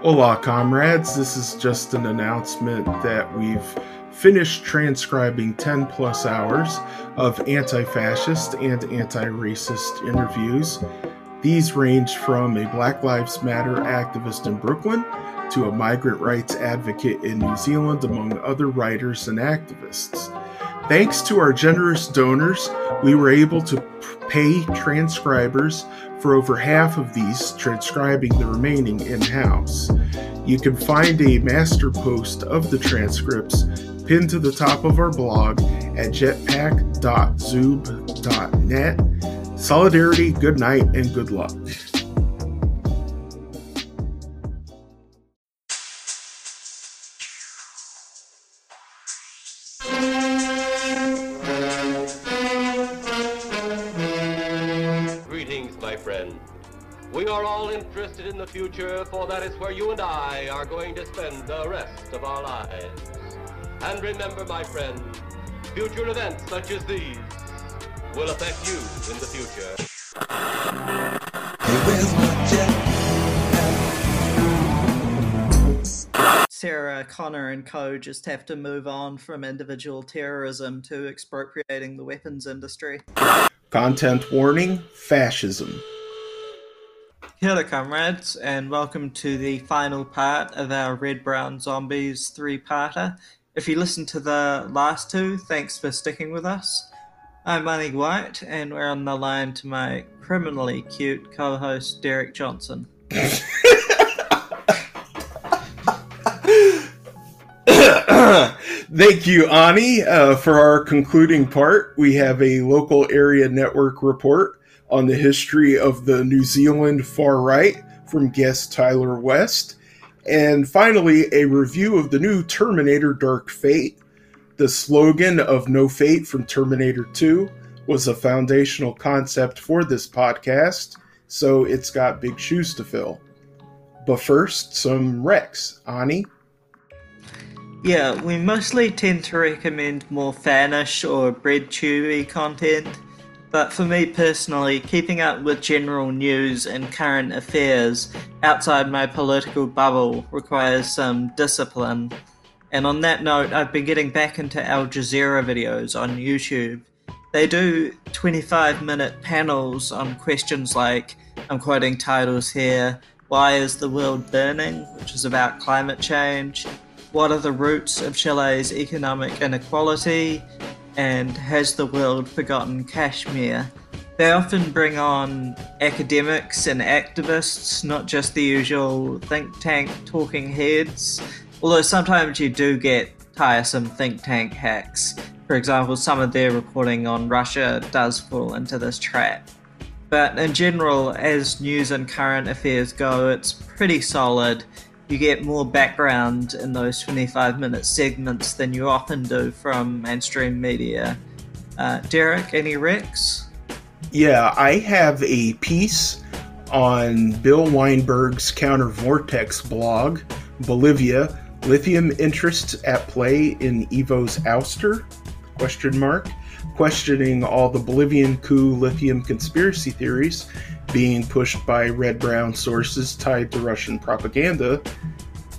Hola, comrades. This is just an announcement that we've finished transcribing 10 plus hours of anti fascist and anti racist interviews. These range from a Black Lives Matter activist in Brooklyn to a migrant rights advocate in New Zealand, among other writers and activists. Thanks to our generous donors, we were able to pay transcribers for over half of these, transcribing the remaining in house. You can find a master post of the transcripts pinned to the top of our blog at jetpack.zoob.net. Solidarity, good night, and good luck. Interested in the future, for that is where you and I are going to spend the rest of our lives. And remember, my friend, future events such as these will affect you in the future. Sarah Connor and co just have to move on from individual terrorism to expropriating the weapons industry. Content warning fascism. Hello, comrades, and welcome to the final part of our Red Brown Zombies three parter. If you listened to the last two, thanks for sticking with us. I'm Ani White, and we're on the line to my criminally cute co host, Derek Johnson. Thank you, Ani. Uh, for our concluding part, we have a local area network report on the history of the New Zealand far right from guest Tyler West. And finally, a review of the new Terminator Dark Fate. The slogan of No Fate from Terminator 2 was a foundational concept for this podcast, so it's got big shoes to fill. But first, some Rex. Ani? Yeah, we mostly tend to recommend more fanish or bread chewy content but for me personally, keeping up with general news and current affairs outside my political bubble requires some discipline. And on that note, I've been getting back into Al Jazeera videos on YouTube. They do 25 minute panels on questions like, I'm quoting titles here, Why is the world burning? which is about climate change. What are the roots of Chile's economic inequality? And Has the World Forgotten Kashmir? They often bring on academics and activists, not just the usual think tank talking heads, although sometimes you do get tiresome think tank hacks. For example, some of their reporting on Russia does fall into this trap. But in general, as news and current affairs go, it's pretty solid you get more background in those 25 minute segments than you often do from mainstream media. Uh, Derek, any Rex? Yeah, I have a piece on Bill Weinberg's Counter Vortex blog, Bolivia, lithium interests at play in Evo's ouster? Question mark. Questioning all the Bolivian coup lithium conspiracy theories being pushed by red brown sources tied to Russian propaganda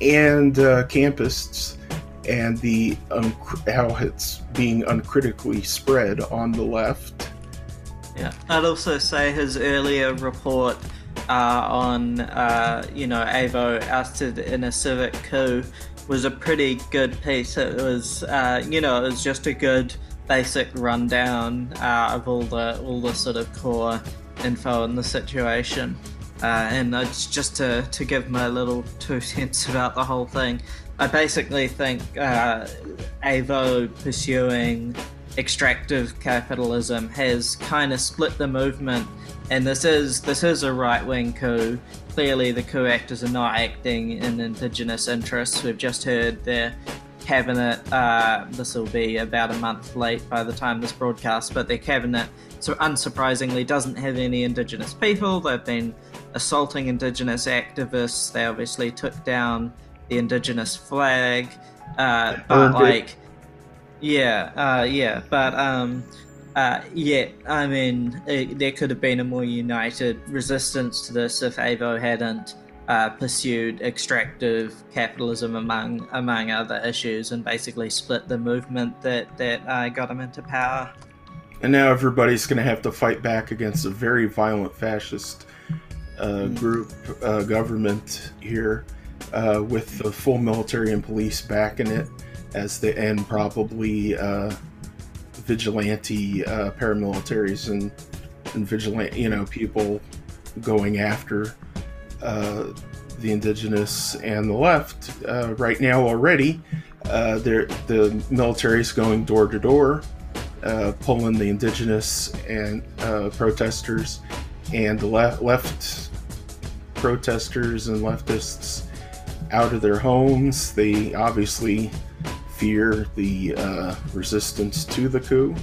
and uh, campists and the um, how it's being uncritically spread on the left. Yeah, I'd also say his earlier report uh, on uh, you know Evo ousted in a civic coup was a pretty good piece. It was uh, you know it was just a good basic rundown uh, of all the all the sort of core info in the situation. Uh, and it's just to, to give my little two cents about the whole thing. I basically think uh, Evo pursuing extractive capitalism has kind of split the movement, and this is this is a right wing coup. Clearly, the coup actors are not acting in indigenous interests. We've just heard their cabinet. Uh, this will be about a month late by the time this broadcast, but their cabinet, so unsurprisingly, doesn't have any indigenous people. They've been assaulting indigenous activists. They obviously took down the indigenous flag, uh, but like, yeah, uh, yeah, but um, uh, yeah, I mean, it, there could have been a more united resistance to this if Evo hadn't uh, pursued extractive capitalism among among other issues, and basically split the movement that that uh, got him into power. And now everybody's going to have to fight back against a very violent fascist uh, mm. group uh, government here, uh, with the full military and police backing it, as the and probably uh, vigilante paramilitaries and and vigilant, you know, people going after the indigenous and the left. Uh, right now, already, uh, the military is going door to door, uh, pulling the indigenous and uh, protesters and the left, left protesters and leftists out of their homes. They obviously fear the uh, resistance to the coup,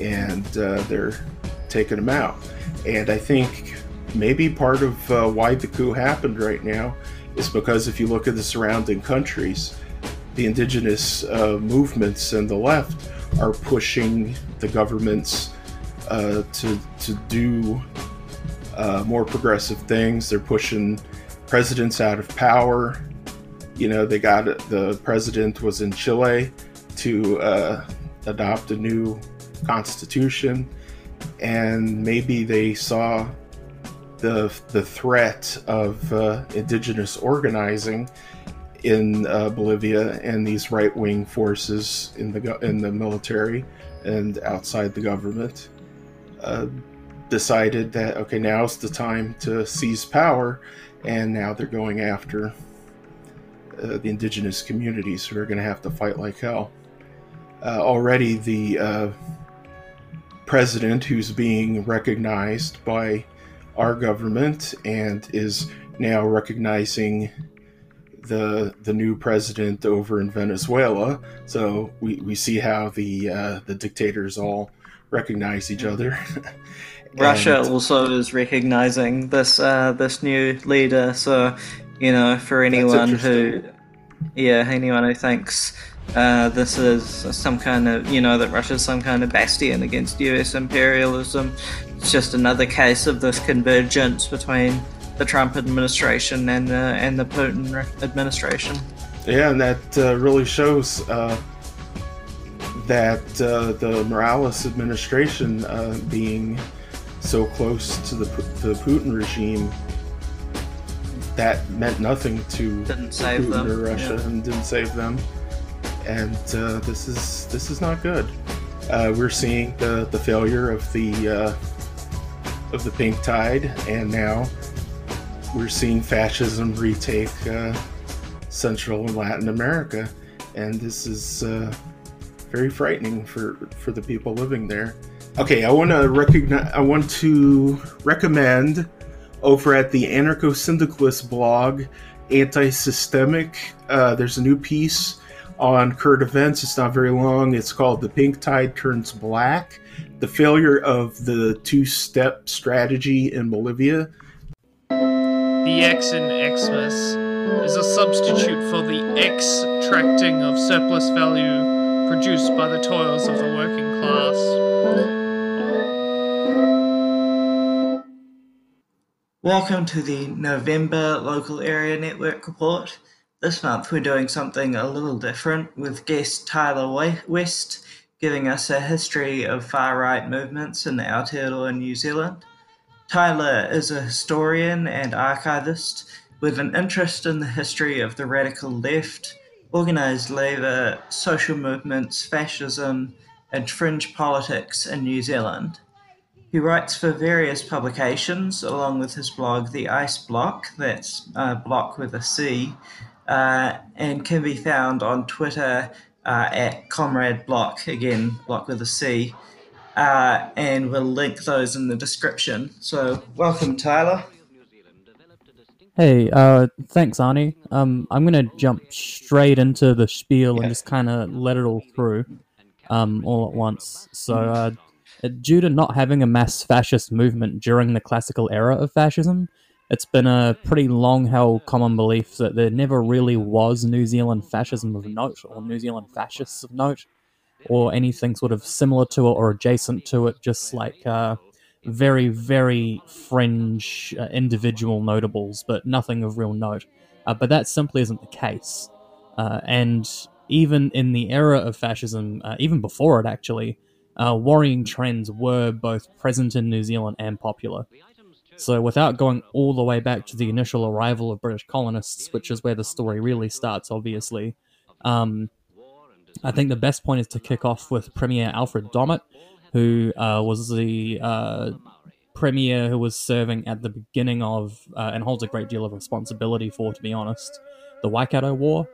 and they're taking them out. And I think maybe part of uh, why the coup happened right now is because if you look at the surrounding countries, the indigenous uh, movements and the left are pushing the governments uh, to to do uh, more progressive things. They're pushing presidents out of power. You know, they got the president was in Chile to uh, adopt a new constitution, and maybe they saw the the threat of uh, indigenous organizing in uh, Bolivia and these right wing forces in the in the military and outside the government uh, decided that okay now's the time to seize power and now they're going after uh, the indigenous communities who are going to have to fight like hell. Uh, already the uh, president who's being recognized by our government and is now recognizing the the new president over in Venezuela. So we, we see how the uh, the dictators all recognize each other. Russia also is recognizing this uh, this new leader. So you know, for anyone who, yeah, anyone who thinks uh, this is some kind of, you know, that Russia's some kind of bastion against US imperialism. It's just another case of this convergence between the Trump administration and the, and the Putin administration. Yeah, and that uh, really shows uh, that uh, the Morales administration uh, being so close to the, the Putin regime that meant nothing to didn't save Putin them. or Russia yeah. and didn't save them and uh, this is this is not good. Uh, we're seeing the, the failure of the uh, of the pink tide, and now we're seeing fascism retake uh, Central and Latin America, and this is uh, very frightening for for the people living there. Okay, I want to recognize. I want to recommend over at the anarcho syndicalist blog, anti systemic. Uh, there's a new piece on current events. It's not very long. It's called The Pink Tide Turns Black The Failure of the Two Step Strategy in Bolivia. The X in Xmas is a substitute for the extracting of surplus value produced by the toils of the working class. Welcome to the November Local Area Network Report. This month we're doing something a little different with guest Tyler West giving us a history of far right movements in the Aotearoa, New Zealand. Tyler is a historian and archivist with an interest in the history of the radical left, organised labour, social movements, fascism, and fringe politics in New Zealand. He writes for various publications along with his blog The Ice Bloc, that's uh, block with a C, uh, and can be found on Twitter uh, at Comrade Bloc, again, block with a C. Uh, and we'll link those in the description. So, welcome, Tyler. Hey, uh, thanks, Ani. Um, I'm gonna jump straight into the spiel yeah. and just kind of let it all through, um, all at once. So, uh, due to not having a mass fascist movement during the classical era of fascism, it's been a pretty long held common belief that there never really was New Zealand fascism of note, or New Zealand fascists of note, or anything sort of similar to it or adjacent to it, just like uh, very, very fringe uh, individual notables, but nothing of real note. Uh, but that simply isn't the case. Uh, and even in the era of fascism, uh, even before it actually, uh, worrying trends were both present in New Zealand and popular. So, without going all the way back to the initial arrival of British colonists, which is where the story really starts, obviously, um, I think the best point is to kick off with Premier Alfred Domett, who uh, was the uh, premier who was serving at the beginning of, uh, and holds a great deal of responsibility for, to be honest, the Waikato War.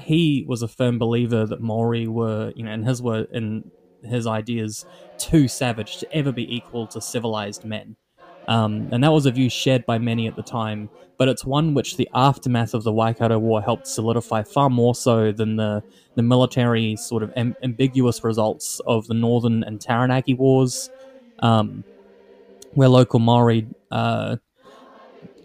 He was a firm believer that Maori were, you know, in his word, in his ideas, too savage to ever be equal to civilized men. Um, and that was a view shared by many at the time, but it's one which the aftermath of the Waikato War helped solidify far more so than the, the military sort of am- ambiguous results of the Northern and Taranaki Wars, um, where local Maori uh,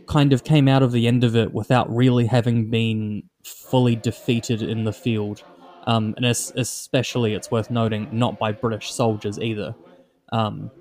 kind of came out of the end of it without really having been fully defeated in the field. Um, and es- especially, it's worth noting, not by British soldiers either. Um,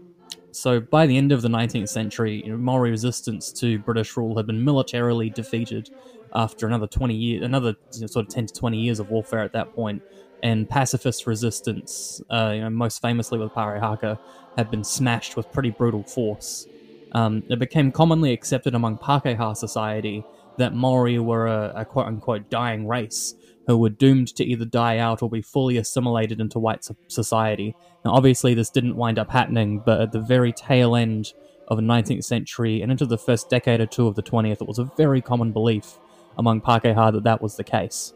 so by the end of the 19th century, you know, Maori resistance to British rule had been militarily defeated after another 20 years, another you know, sort of 10 to 20 years of warfare at that point, and pacifist resistance, uh, you know, most famously with Parihaka, had been smashed with pretty brutal force. Um, it became commonly accepted among Pakeha society that Maori were a, a quote unquote dying race who were doomed to either die out or be fully assimilated into white society. Now, obviously, this didn't wind up happening, but at the very tail end of the 19th century and into the first decade or two of the 20th, it was a very common belief among Pakeha that that was the case.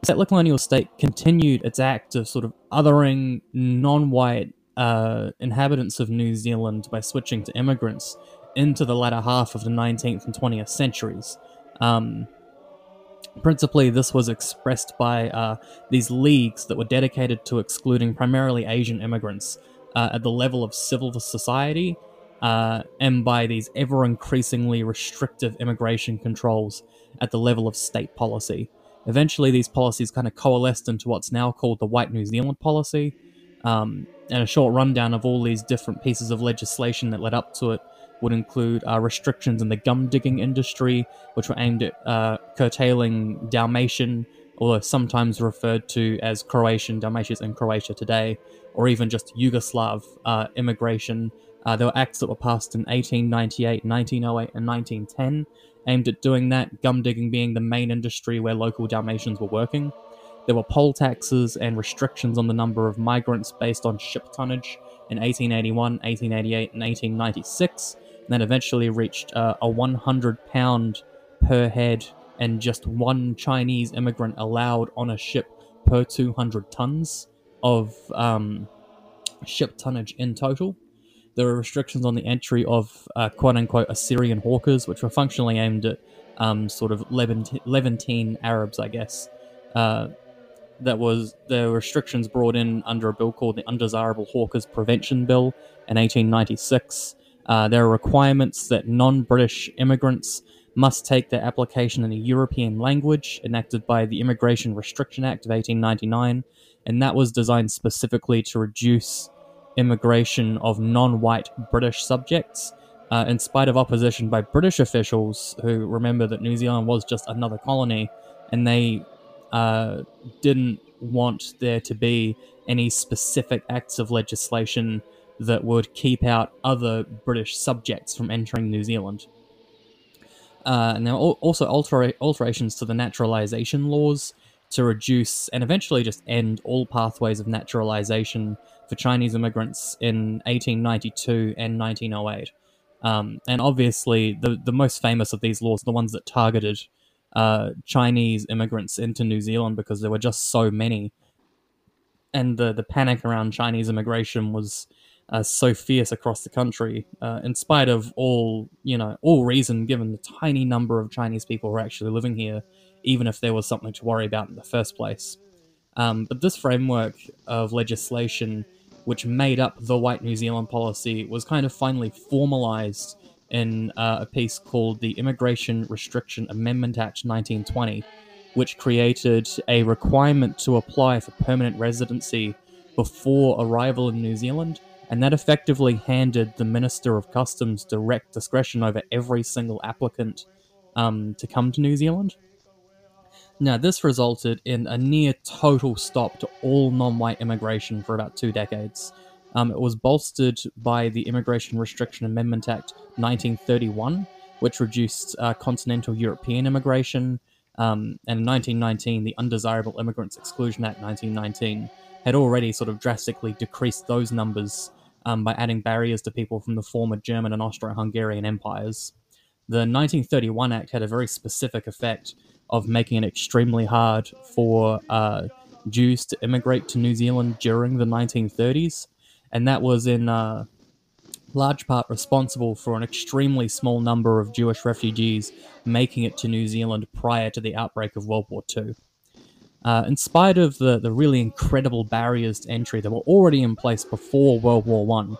The settler colonial state continued its act of sort of othering non white uh, inhabitants of New Zealand by switching to immigrants into the latter half of the 19th and 20th centuries. Um, Principally, this was expressed by uh, these leagues that were dedicated to excluding primarily Asian immigrants uh, at the level of civil society uh, and by these ever increasingly restrictive immigration controls at the level of state policy. Eventually, these policies kind of coalesced into what's now called the White New Zealand policy. Um, and a short rundown of all these different pieces of legislation that led up to it would include uh, restrictions in the gum digging industry, which were aimed at uh, curtailing Dalmatian, although sometimes referred to as Croatian, Dalmatians in Croatia today, or even just Yugoslav uh, immigration. Uh, there were acts that were passed in 1898, 1908, and 1910 aimed at doing that, gum digging being the main industry where local Dalmatians were working. There were poll taxes and restrictions on the number of migrants based on ship tonnage in 1881, 1888, and 1896 then eventually reached uh, a 100 pound per head and just one Chinese immigrant allowed on a ship per 200 tons of um, ship tonnage in total. There were restrictions on the entry of uh, quote unquote Assyrian hawkers, which were functionally aimed at um, sort of Levantine Arabs, I guess. Uh, that was the restrictions brought in under a bill called the Undesirable Hawkers Prevention Bill in 1896. Uh, there are requirements that non British immigrants must take their application in a European language, enacted by the Immigration Restriction Act of 1899, and that was designed specifically to reduce immigration of non white British subjects. Uh, in spite of opposition by British officials who remember that New Zealand was just another colony and they uh, didn't want there to be any specific acts of legislation that would keep out other British subjects from entering New Zealand. Uh, and there are also altera- alterations to the naturalization laws to reduce and eventually just end all pathways of naturalization for Chinese immigrants in 1892 and 1908. Um, and obviously, the, the most famous of these laws, the ones that targeted uh, Chinese immigrants into New Zealand because there were just so many. And the, the panic around Chinese immigration was uh, so fierce across the country, uh, in spite of all you know all reason given the tiny number of Chinese people who are actually living here, even if there was something to worry about in the first place. Um, but this framework of legislation, which made up the White New Zealand policy, was kind of finally formalized in uh, a piece called the Immigration Restriction Amendment Act 1920, which created a requirement to apply for permanent residency before arrival in New Zealand and that effectively handed the Minister of Customs direct discretion over every single applicant um, to come to New Zealand. Now, this resulted in a near total stop to all non white immigration for about two decades. Um, it was bolstered by the Immigration Restriction Amendment Act 1931, which reduced uh, continental European immigration. Um, and in 1919, the Undesirable Immigrants Exclusion Act 1919 had already sort of drastically decreased those numbers um, by adding barriers to people from the former German and Austro Hungarian empires. The 1931 Act had a very specific effect of making it extremely hard for uh, Jews to immigrate to New Zealand during the 1930s, and that was in uh, large part responsible for an extremely small number of Jewish refugees making it to New Zealand prior to the outbreak of World War II. Uh, in spite of the, the really incredible barriers to entry that were already in place before World War One,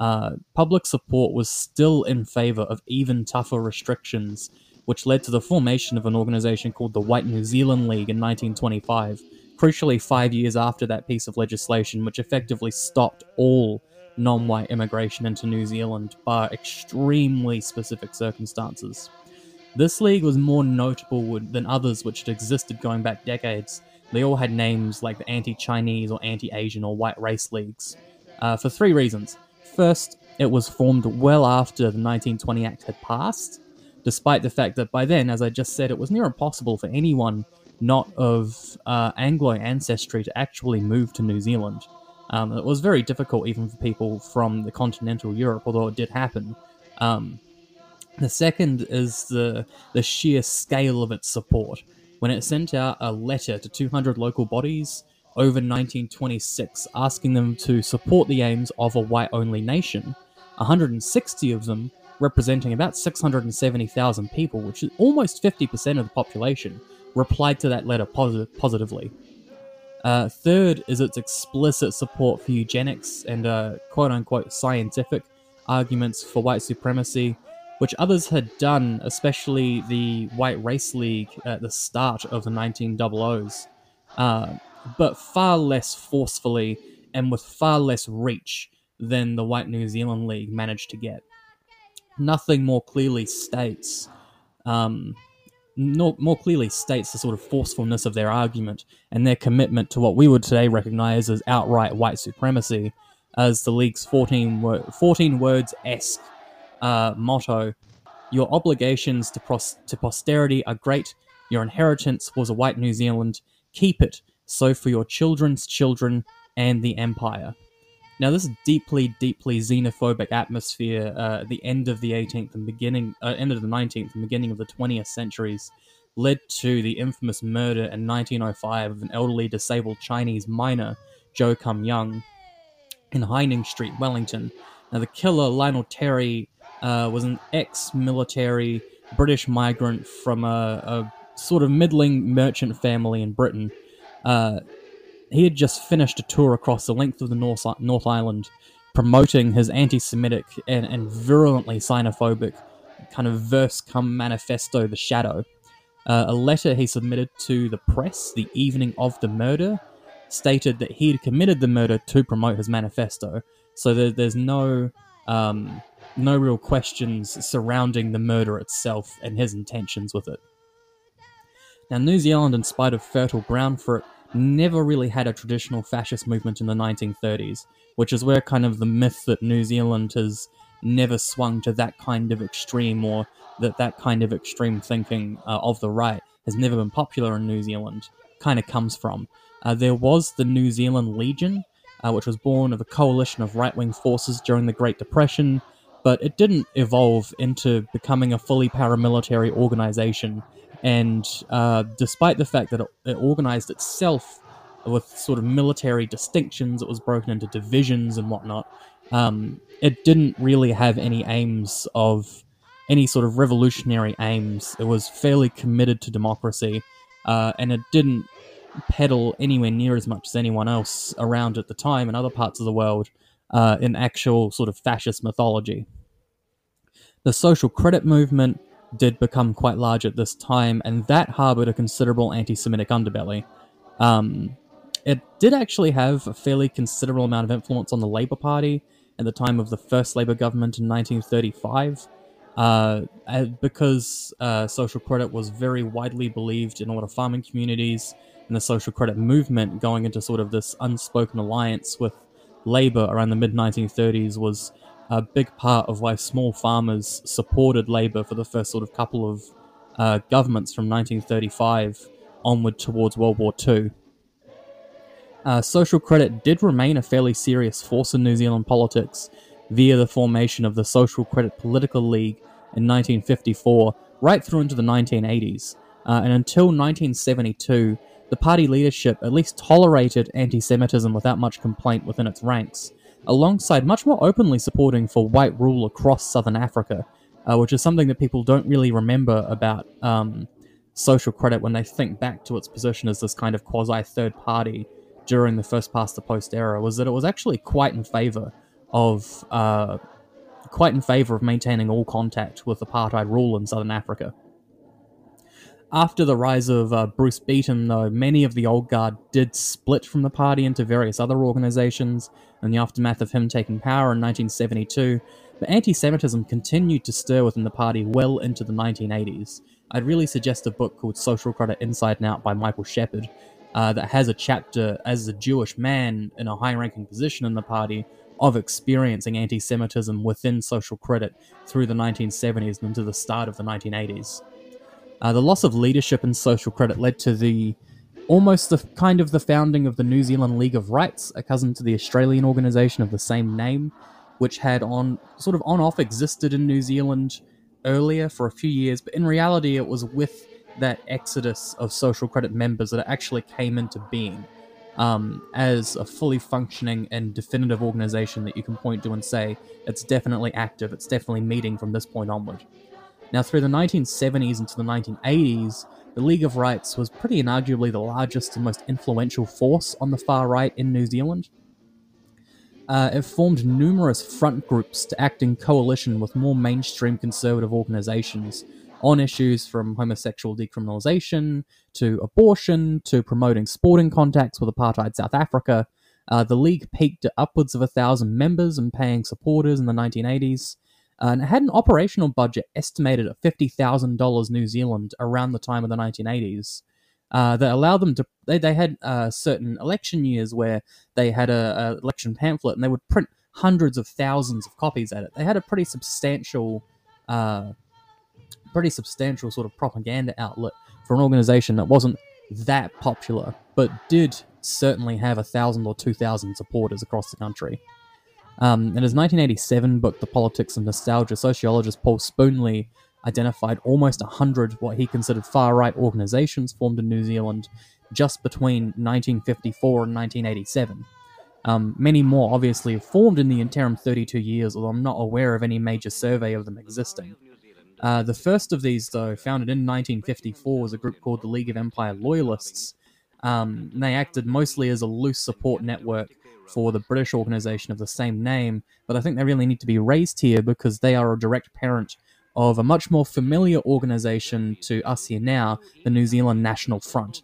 uh, public support was still in favor of even tougher restrictions, which led to the formation of an organization called the White New Zealand League in 1925, crucially five years after that piece of legislation, which effectively stopped all non white immigration into New Zealand bar extremely specific circumstances. This league was more notable than others which had existed going back decades. They all had names like the anti Chinese or anti Asian or white race leagues, uh, for three reasons. First, it was formed well after the 1920 Act had passed, despite the fact that by then, as I just said, it was near impossible for anyone not of uh, Anglo ancestry to actually move to New Zealand. Um, it was very difficult even for people from the continental Europe, although it did happen. Um, the second is the the sheer scale of its support. When it sent out a letter to 200 local bodies over 1926 asking them to support the aims of a white only nation, 160 of them, representing about 670,000 people, which is almost 50% of the population, replied to that letter posit- positively. Uh, third is its explicit support for eugenics and uh, quote unquote scientific arguments for white supremacy which others had done, especially the White Race League at the start of the 1900s, uh, but far less forcefully and with far less reach than the White New Zealand League managed to get. Nothing more clearly states, um, no, more clearly states the sort of forcefulness of their argument and their commitment to what we would today recognize as outright white supremacy, as the league's 14, wor- 14 words esque uh, motto Your obligations to, pros- to posterity are great. Your inheritance was a white New Zealand. Keep it, so for your children's children and the empire. Now, this deeply, deeply xenophobic atmosphere uh, at the end of the 18th and beginning, uh, end of the 19th and beginning of the 20th centuries led to the infamous murder in 1905 of an elderly disabled Chinese miner, Joe Kum Young, in Haining Street, Wellington. Now, the killer, Lionel Terry, uh, was an ex-military British migrant from a, a, sort of middling merchant family in Britain. Uh, he had just finished a tour across the length of the North, North Island, promoting his anti-Semitic and, and virulently xenophobic kind of verse come manifesto, The Shadow. Uh, a letter he submitted to the press the evening of the murder stated that he had committed the murder to promote his manifesto. So there, there's no um, no real questions surrounding the murder itself and his intentions with it. Now, New Zealand, in spite of fertile ground for it, never really had a traditional fascist movement in the 1930s, which is where kind of the myth that New Zealand has never swung to that kind of extreme or that that kind of extreme thinking uh, of the right has never been popular in New Zealand kind of comes from. Uh, there was the New Zealand Legion, uh, which was born of a coalition of right wing forces during the Great Depression but it didn't evolve into becoming a fully paramilitary organization. And uh, despite the fact that it, it, organized itself with sort of military distinctions, it was broken into divisions and whatnot. Um, it didn't really have any aims of any sort of revolutionary aims. It was fairly committed to democracy, uh, and it didn't peddle anywhere near as much as anyone else around at the time in other parts of the world uh, in actual sort of fascist mythology. The social credit movement did become quite large at this time, and that harbored a considerable anti Semitic underbelly. Um, it did actually have a fairly considerable amount of influence on the Labour Party, at the time of the first Labour government in 1935. Uh, because uh, social credit was very widely believed in a lot of farming communities, and the social credit movement going into sort of this unspoken alliance with Labour around the mid 1930s was a big part of why small farmers supported Labour for the first sort of couple of uh, governments from 1935 onward towards World War II. Uh, social credit did remain a fairly serious force in New Zealand politics via the formation of the Social Credit Political League in 1954, right through into the 1980s. Uh, and until 1972, the party leadership at least tolerated anti Semitism without much complaint within its ranks, alongside much more openly supporting for white rule across southern Africa, uh, which is something that people don't really remember about um, social credit when they think back to its position as this kind of quasi third party during the first past the post era was that it was actually quite in favor of uh, quite in favor of maintaining all contact with apartheid rule in southern Africa. After the rise of uh, Bruce Beetham, though, many of the old guard did split from the party into various other organizations in the aftermath of him taking power in 1972, but anti Semitism continued to stir within the party well into the 1980s. I'd really suggest a book called Social Credit Inside and Out by Michael Shepherd, uh, that has a chapter as a Jewish man in a high ranking position in the party of experiencing anti Semitism within social credit through the 1970s and into the start of the 1980s. Uh, the loss of leadership in social credit led to the almost the kind of the founding of the New Zealand League of Rights, a cousin to the Australian organisation of the same name, which had on sort of on off existed in New Zealand earlier for a few years, but in reality it was with that exodus of social credit members that it actually came into being um, as a fully functioning and definitive organization that you can point to and say it's definitely active, it's definitely meeting from this point onward. Now, through the 1970s into the 1980s, the League of Rights was pretty inarguably the largest and most influential force on the far right in New Zealand. Uh, it formed numerous front groups to act in coalition with more mainstream conservative organizations on issues from homosexual decriminalization to abortion to promoting sporting contacts with apartheid South Africa. Uh, the league peaked at upwards of a thousand members and paying supporters in the 1980s, uh, and it had an operational budget estimated at $50,000 New Zealand around the time of the 1980s. Uh, that allowed them to. They, they had uh, certain election years where they had a, a election pamphlet and they would print hundreds of thousands of copies at it. They had a pretty substantial uh, pretty substantial sort of propaganda outlet for an organization that wasn't that popular, but did certainly have a thousand or two thousand supporters across the country. Um, in his 1987 book, The Politics of Nostalgia, sociologist Paul Spoonley identified almost 100 what he considered far right organizations formed in New Zealand just between 1954 and 1987. Um, many more obviously formed in the interim 32 years, although I'm not aware of any major survey of them existing. Uh, the first of these, though, founded in 1954, was a group called the League of Empire Loyalists. Um, they acted mostly as a loose support network for the British organization of the same name, but I think they really need to be raised here because they are a direct parent of a much more familiar organization to us here now, the New Zealand National Front.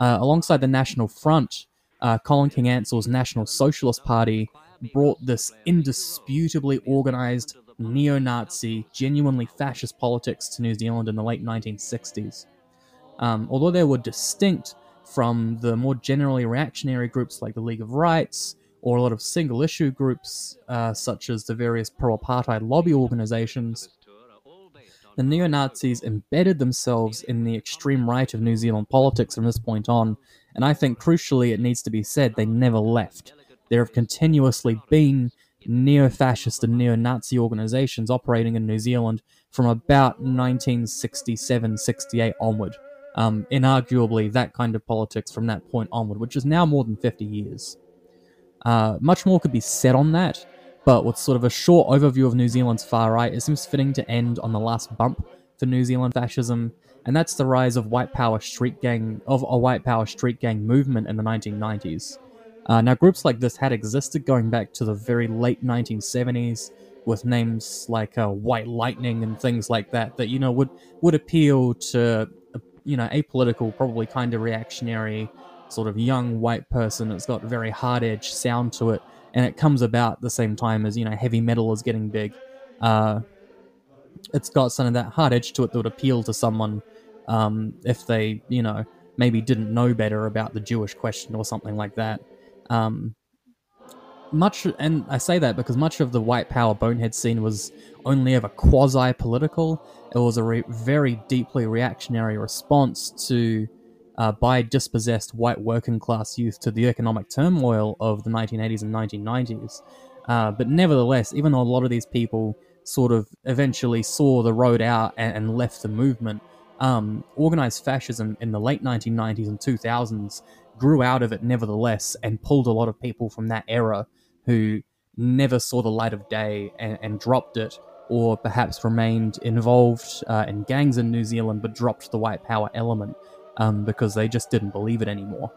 Uh, alongside the National Front, uh, Colin King Ansell's National Socialist Party brought this indisputably organized neo Nazi, genuinely fascist politics to New Zealand in the late 1960s. Um, although they were distinct from the more generally reactionary groups like the League of Rights or a lot of single issue groups, uh, such as the various pro apartheid lobby organizations, the neo Nazis embedded themselves in the extreme right of New Zealand politics from this point on, and I think crucially it needs to be said they never left. There have continuously been neo fascist and neo Nazi organizations operating in New Zealand from about 1967 68 onward. Um, inarguably, that kind of politics from that point onward, which is now more than 50 years. Uh, much more could be said on that, but with sort of a short overview of New Zealand's far right, it seems fitting to end on the last bump for New Zealand fascism, and that's the rise of white power street gang of a white power street gang movement in the 1990s. Uh, now, groups like this had existed going back to the very late 1970s, with names like uh, White Lightning and things like that, that you know would would appeal to you know apolitical, probably kind of reactionary sort of young white person. It's got very hard edge sound to it, and it comes about the same time as you know heavy metal is getting big. Uh, it's got some of that hard edge to it that would appeal to someone um, if they, you know, maybe didn't know better about the Jewish question or something like that. Um, much, and I say that because much of the white power bonehead scene was only ever quasi political. It was a re- very deeply reactionary response to uh, by dispossessed white working class youth to the economic turmoil of the 1980s and 1990s. Uh, but nevertheless, even though a lot of these people sort of eventually saw the road out and, and left the movement, um, organized fascism in the late 1990s and 2000s grew out of it nevertheless and pulled a lot of people from that era who never saw the light of day and, and dropped it, or perhaps remained involved uh, in gangs in New Zealand but dropped the white power element um, because they just didn't believe it anymore.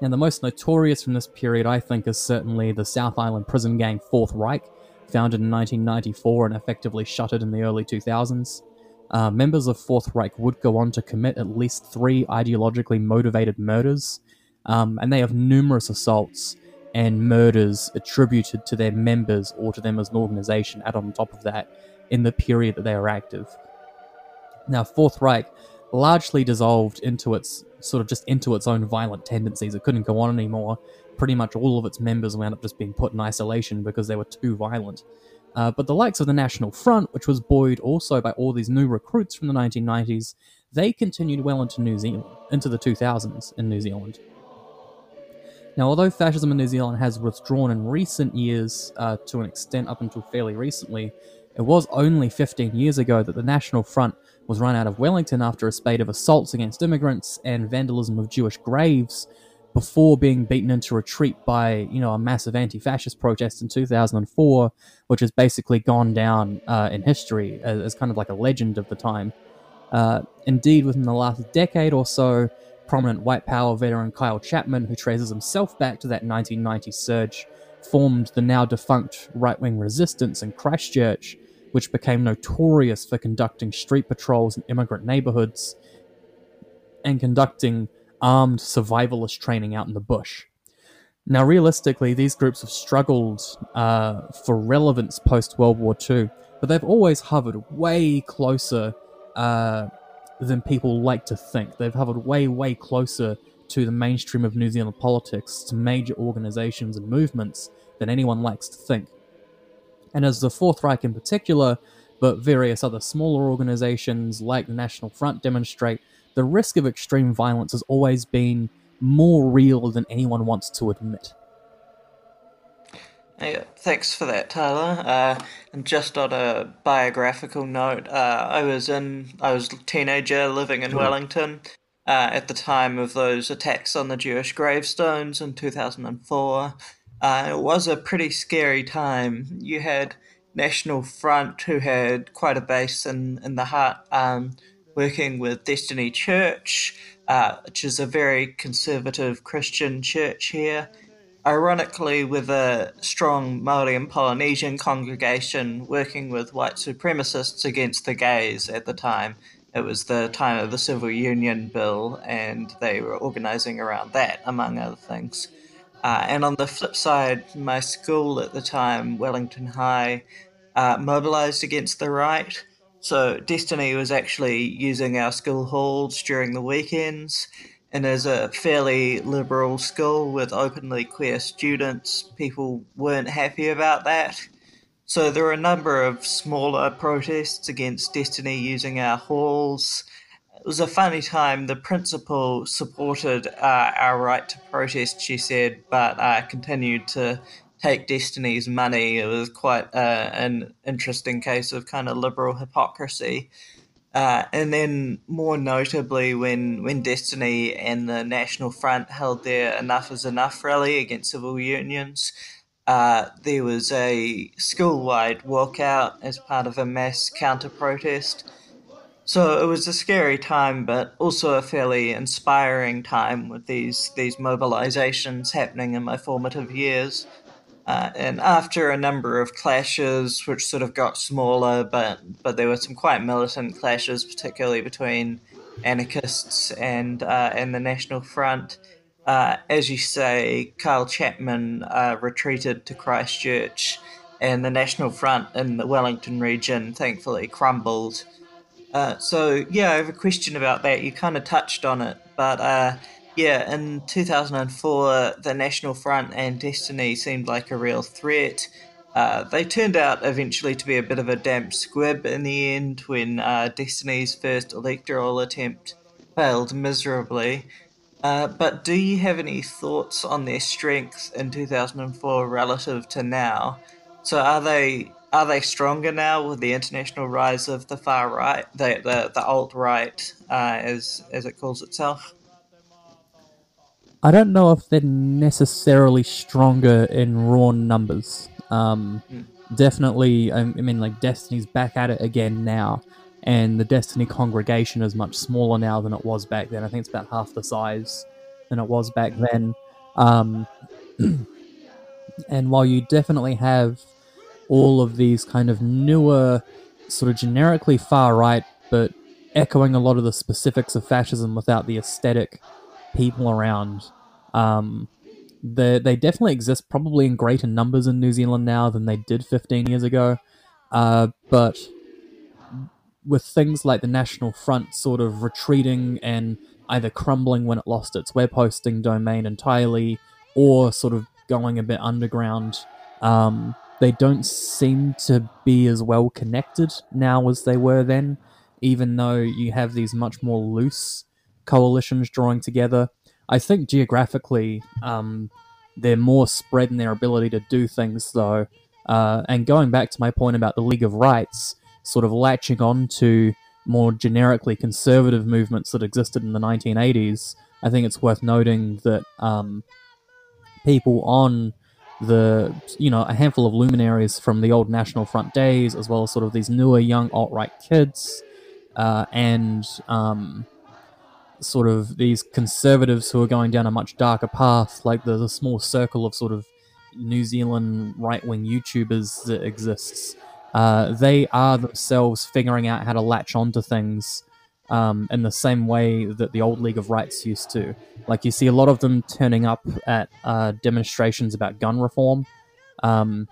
Now, the most notorious from this period, I think, is certainly the South Island prison gang Fourth Reich, founded in 1994 and effectively shuttered in the early 2000s. Uh, members of Fourth Reich would go on to commit at least three ideologically motivated murders, um, and they have numerous assaults and murders attributed to their members or to them as an organization add on top of that in the period that they are active. Now, Fourth Reich largely dissolved into its sort of just into its own violent tendencies. It couldn't go on anymore. Pretty much all of its members wound up just being put in isolation because they were too violent. Uh, but the likes of the National Front, which was buoyed also by all these new recruits from the 1990s, they continued well into New Zealand, into the 2000s in New Zealand. Now, although fascism in New Zealand has withdrawn in recent years uh, to an extent up until fairly recently, it was only 15 years ago that the National Front was run out of Wellington after a spate of assaults against immigrants and vandalism of Jewish graves before being beaten into retreat by, you know, a massive anti-fascist protest in 2004, which has basically gone down uh, in history as, as, kind of like a legend of the time. Uh, indeed, within the last decade or so, prominent white power veteran Kyle Chapman, who traces himself back to that 1990 surge, formed the now defunct right-wing resistance in Christchurch, which became notorious for conducting street patrols in immigrant neighborhoods and conducting armed survivalist training out in the bush. Now, realistically, these groups have struggled uh, for relevance post World War II, but they've always hovered way closer uh, than people like to think. They've hovered way, way closer to the mainstream of New Zealand politics, to major organizations and movements than anyone likes to think. And as the Fourth Reich in particular, but various other smaller organizations like the National Front demonstrate, the risk of extreme violence has always been more real than anyone wants to admit. Yeah, thanks for that, Tyler. Uh, and just on a biographical note, uh, I was in I was a teenager living in Wellington uh, at the time of those attacks on the Jewish gravestones in two thousand and four. Uh, it was a pretty scary time. You had National Front, who had quite a base in in the Hutt. Um, working with Destiny Church, uh, which is a very conservative Christian church here. Ironically, with a strong Maori and Polynesian congregation working with white supremacists against the gays at the time. It was the time of the Civil Union Bill, and they were organizing around that, among other things. Uh, and on the flip side, my school at the time, Wellington High, uh, mobilized against the right so Destiny was actually using our school halls during the weekends, and as a fairly liberal school with openly queer students, people weren't happy about that. So there were a number of smaller protests against Destiny using our halls. It was a funny time. The principal supported uh, our right to protest, she said, but uh, continued to take Destiny's money. It was quite uh, an interesting case of kind of liberal hypocrisy. Uh, and then, more notably, when, when Destiny and the National Front held their Enough is Enough rally against civil unions, uh, there was a school wide walkout as part of a mass counter protest. So it was a scary time, but also a fairly inspiring time with these, these mobilizations happening in my formative years. Uh, and after a number of clashes, which sort of got smaller, but but there were some quite militant clashes, particularly between anarchists and uh, and the National Front. Uh, as you say, Carl Chapman uh, retreated to Christchurch, and the National Front in the Wellington region thankfully crumbled. Uh, so yeah, I have a question about that. You kind of touched on it, but uh, yeah, in 2004, the National Front and Destiny seemed like a real threat. Uh, they turned out eventually to be a bit of a damp squib in the end when uh, Destiny's first electoral attempt failed miserably. Uh, but do you have any thoughts on their strength in 2004 relative to now? So are they are they stronger now with the international rise of the far right, the the, the alt right, uh, as as it calls itself? I don't know if they're necessarily stronger in raw numbers. Um, mm. Definitely, I mean, like Destiny's back at it again now, and the Destiny congregation is much smaller now than it was back then. I think it's about half the size than it was back then. Um, and while you definitely have all of these kind of newer, sort of generically far right, but echoing a lot of the specifics of fascism without the aesthetic people around. Um, they they definitely exist, probably in greater numbers in New Zealand now than they did 15 years ago. Uh, but with things like the National Front sort of retreating and either crumbling when it lost its web hosting domain entirely, or sort of going a bit underground, um, they don't seem to be as well connected now as they were then. Even though you have these much more loose coalitions drawing together. I think geographically, um, they're more spread in their ability to do things, though. Uh, and going back to my point about the League of Rights, sort of latching on to more generically conservative movements that existed in the 1980s, I think it's worth noting that um, people on the, you know, a handful of luminaries from the old National Front days, as well as sort of these newer young alt right kids, uh, and um, sort of these conservatives who are going down a much darker path, like there's a small circle of sort of New Zealand right wing YouTubers that exists. Uh, they are themselves figuring out how to latch onto things um, in the same way that the old League of Rights used to. Like you see a lot of them turning up at uh, demonstrations about gun reform, um,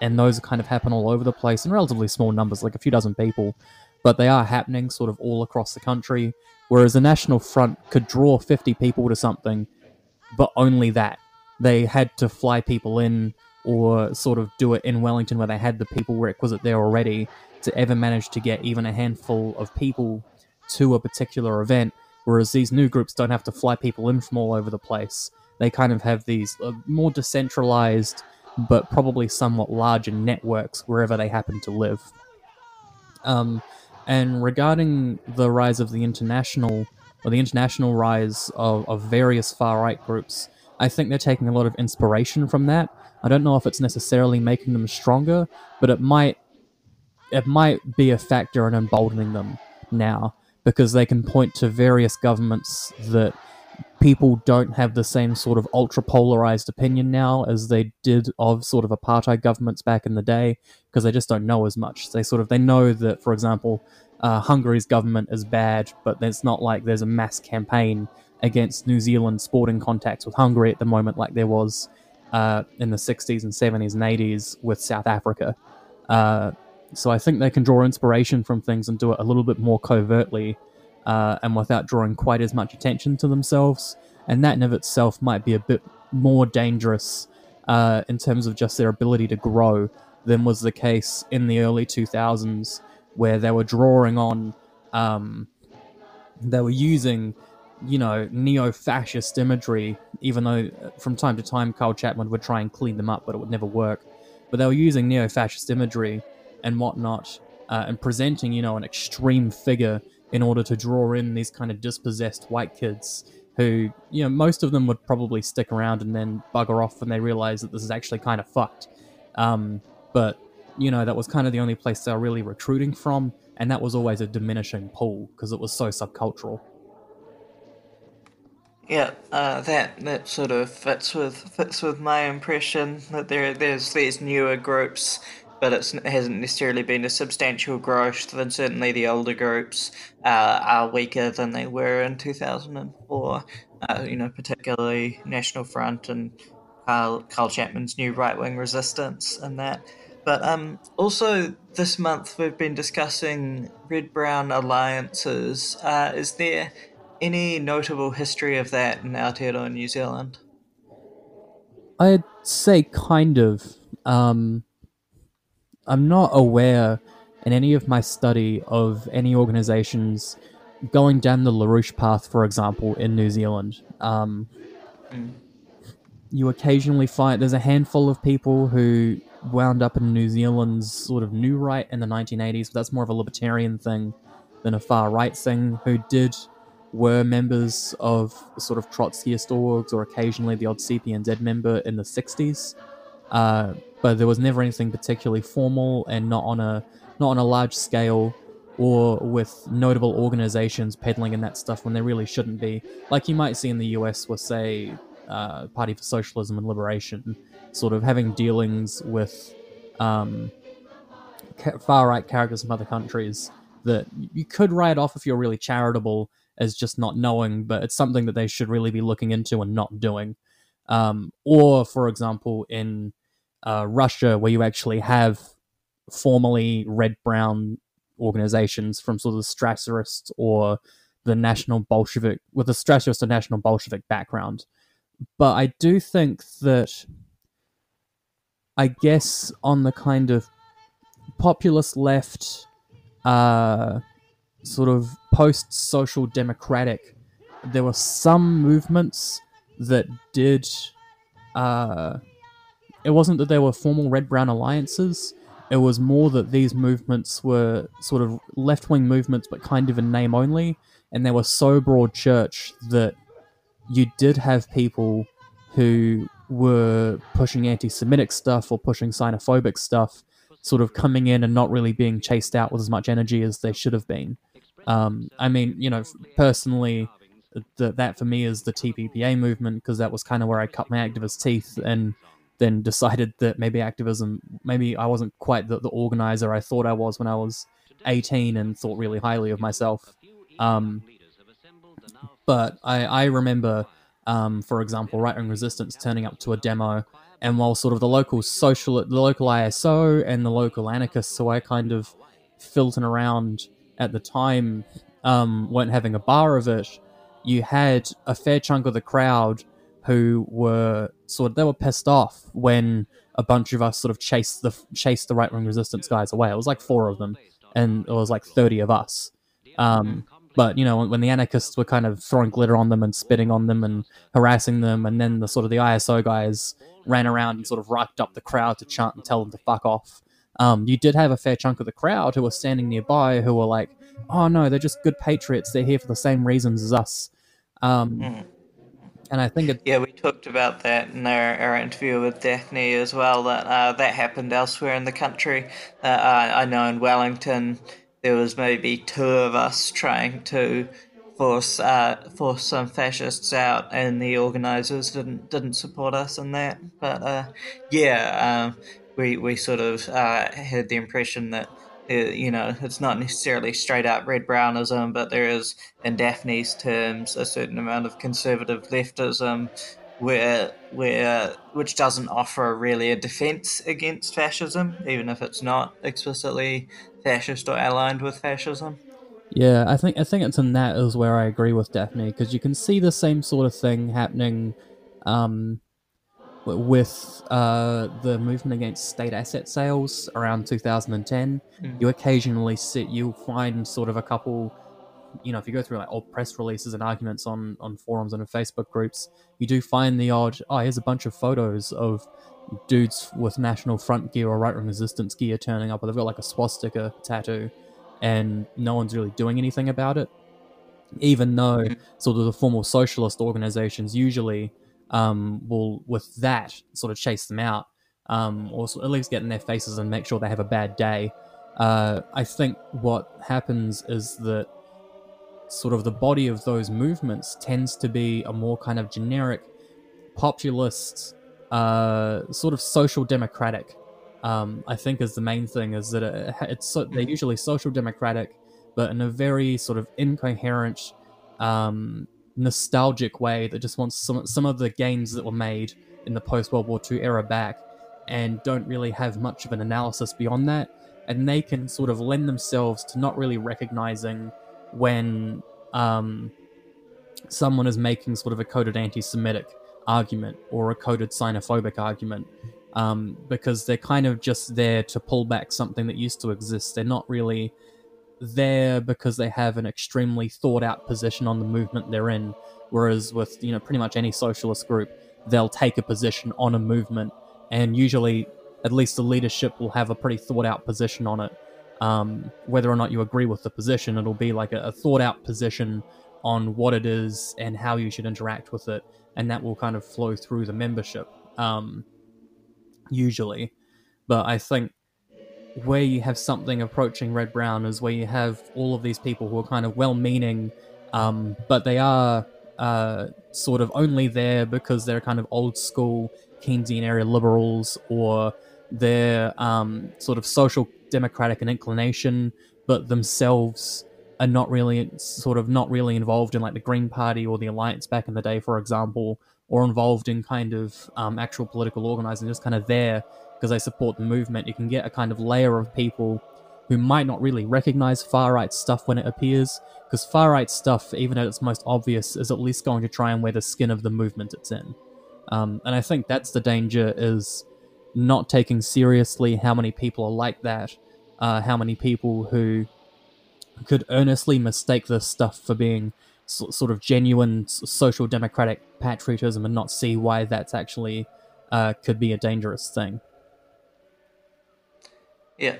and those kind of happen all over the place in relatively small numbers, like a few dozen people, but they are happening sort of all across the country. Whereas the National Front could draw 50 people to something, but only that. They had to fly people in or sort of do it in Wellington where they had the people requisite there already to ever manage to get even a handful of people to a particular event. Whereas these new groups don't have to fly people in from all over the place. They kind of have these uh, more decentralized, but probably somewhat larger networks wherever they happen to live. Um, and regarding the rise of the international, or the international rise of, of various far right groups, I think they're taking a lot of inspiration from that. I don't know if it's necessarily making them stronger, but it might it might be a factor in emboldening them now because they can point to various governments that people don't have the same sort of ultra polarized opinion now as they did of sort of apartheid governments back in the day because they just don't know as much. They sort of they know that, for example, uh, Hungary's government is bad, but it's not like there's a mass campaign against New Zealand sporting contacts with Hungary at the moment, like there was uh, in the 60s and 70s and 80s with South Africa. Uh, so I think they can draw inspiration from things and do it a little bit more covertly uh, and without drawing quite as much attention to themselves. And that in of itself might be a bit more dangerous uh, in terms of just their ability to grow than was the case in the early 2000s, where they were drawing on, um, they were using, you know, neo fascist imagery, even though uh, from time to time Kyle Chapman would try and clean them up, but it would never work. But they were using neo fascist imagery and whatnot, uh, and presenting, you know, an extreme figure in order to draw in these kind of dispossessed white kids who, you know, most of them would probably stick around and then bugger off when they realize that this is actually kind of fucked. Um, but, you know, that was kind of the only place they were really recruiting from, and that was always a diminishing pool because it was so subcultural. Yeah, uh, that that sort of fits with fits with my impression that there there's these newer groups but it hasn't necessarily been a substantial growth. Then certainly the older groups uh, are weaker than they were in 2004. Uh, you know, particularly National Front and Kyle, Kyle Chapman's new right wing resistance and that. But um, also this month we've been discussing red brown alliances. Uh, is there any notable history of that in Aotearoa New Zealand? I'd say kind of. Um, I'm not aware in any of my study of any organizations going down the LaRouche path, for example, in New Zealand. Um, Mm. You occasionally find there's a handful of people who wound up in New Zealand's sort of new right in the 1980s, but that's more of a libertarian thing than a far right thing, who did were members of sort of Trotskyist orgs or occasionally the odd CPNZ member in the 60s. Uh, but there was never anything particularly formal and not on a not on a large scale or with notable organizations peddling in that stuff when they really shouldn't be. Like you might see in the US with, say, uh, Party for Socialism and Liberation, sort of having dealings with um, far right characters from other countries that you could write off if you're really charitable as just not knowing, but it's something that they should really be looking into and not doing. Um, or, for example, in uh, Russia, where you actually have formally red brown organizations from sort of the Strasserist or the National Bolshevik, with a Strasserist or National Bolshevik background. But I do think that, I guess, on the kind of populist left, uh, sort of post social democratic, there were some movements that did. Uh, it wasn't that there were formal red brown alliances, it was more that these movements were sort of left wing movements, but kind of in name only, and they were so broad church that you did have people who were pushing anti Semitic stuff or pushing xenophobic stuff, sort of coming in and not really being chased out with as much energy as they should have been. Um, I mean, you know, personally, that that for me is the TPPA movement because that was kind of where I cut my activist teeth and then decided that maybe activism, maybe I wasn't quite the, the organizer I thought I was when I was 18 and thought really highly of myself. Um, but I, I remember, um, for example, Right Wing Resistance turning up to a demo, and while sort of the local social, the local ISO and the local anarchists who I kind of filtered around at the time um, weren't having a bar of it, you had a fair chunk of the crowd who were sort of they were pissed off when a bunch of us sort of chased the chased the right wing resistance guys away. It was like four of them, and it was like thirty of us. Um, but you know when, the anarchists were kind of throwing glitter on them and spitting on them and harassing them, and then the sort of the ISO guys ran around and sort of racked up the crowd to chant and tell them to fuck off. Um, you did have a fair chunk of the crowd who were standing nearby who were like, "Oh no, they're just good patriots. They're here for the same reasons as us." Um, Mm. And I think it, Yeah, we talked about that in our, our interview with Daphne as well. That uh, that happened elsewhere in the country. Uh, I, I know in Wellington there was maybe two of us trying to force uh, force some fascists out, and the organisers didn't didn't support us in that. But uh, yeah, um, we we sort of uh, had the impression that. Uh, you know, it's not necessarily straight up red brownism, but there is, in Daphne's terms, a certain amount of conservative leftism where where which doesn't offer really a defense against fascism, even if it's not explicitly fascist or aligned with fascism. Yeah, I think I think it's in that is where I agree with Daphne because you can see the same sort of thing happening um, with uh, the movement against state asset sales around 2010. Mm. You occasionally sit, you'll find sort of a couple, you know, if you go through like old press releases and arguments on on forums and in Facebook groups, you do find the odd oh here's a bunch of photos of dudes with National Front gear or Right Wing Resistance gear turning up, or they've got like a swastika tattoo and no one's really doing anything about it. Even though sort of the formal socialist organizations usually um, will, with that, sort of chase them out, um, or at least get in their faces and make sure they have a bad day. Uh, I think what happens is that sort of the body of those movements tends to be a more kind of generic populist, uh, sort of social democratic um, I think is the main thing is that it, it's so, they're usually social democratic, but in a very sort of incoherent, um, nostalgic way that just wants some some of the gains that were made in the post World War II era back, and don't really have much of an analysis beyond that, and they can sort of lend themselves to not really recognizing when um, someone is making sort of a coded anti-Semitic argument or a coded xenophobic argument um, because they're kind of just there to pull back something that used to exist. They're not really there because they have an extremely thought out position on the movement they're in. Whereas with you know pretty much any socialist group, they'll take a position on a movement, and usually at least the leadership will have a pretty thought out position on it. Um, whether or not you agree with the position, it'll be like a, a thought out position on what it is and how you should interact with it, and that will kind of flow through the membership. Um, usually, but I think where you have something approaching red brown is where you have all of these people who are kind of well meaning, um, but they are uh, sort of only there because they're kind of old school Keynesian area liberals or they're um, sort of social democratic in inclination, but themselves are not really sort of not really involved in like the Green Party or the Alliance back in the day, for example, or involved in kind of um, actual political organizing, just kind of there because they support the movement. You can get a kind of layer of people who might not really recognize far right stuff when it appears, because far right stuff, even at its most obvious, is at least going to try and wear the skin of the movement it's in. Um, and I think that's the danger is not taking seriously how many people are like that, uh, how many people who could earnestly mistake this stuff for being so, sort of genuine social democratic patriotism and not see why that's actually uh, could be a dangerous thing. Yeah.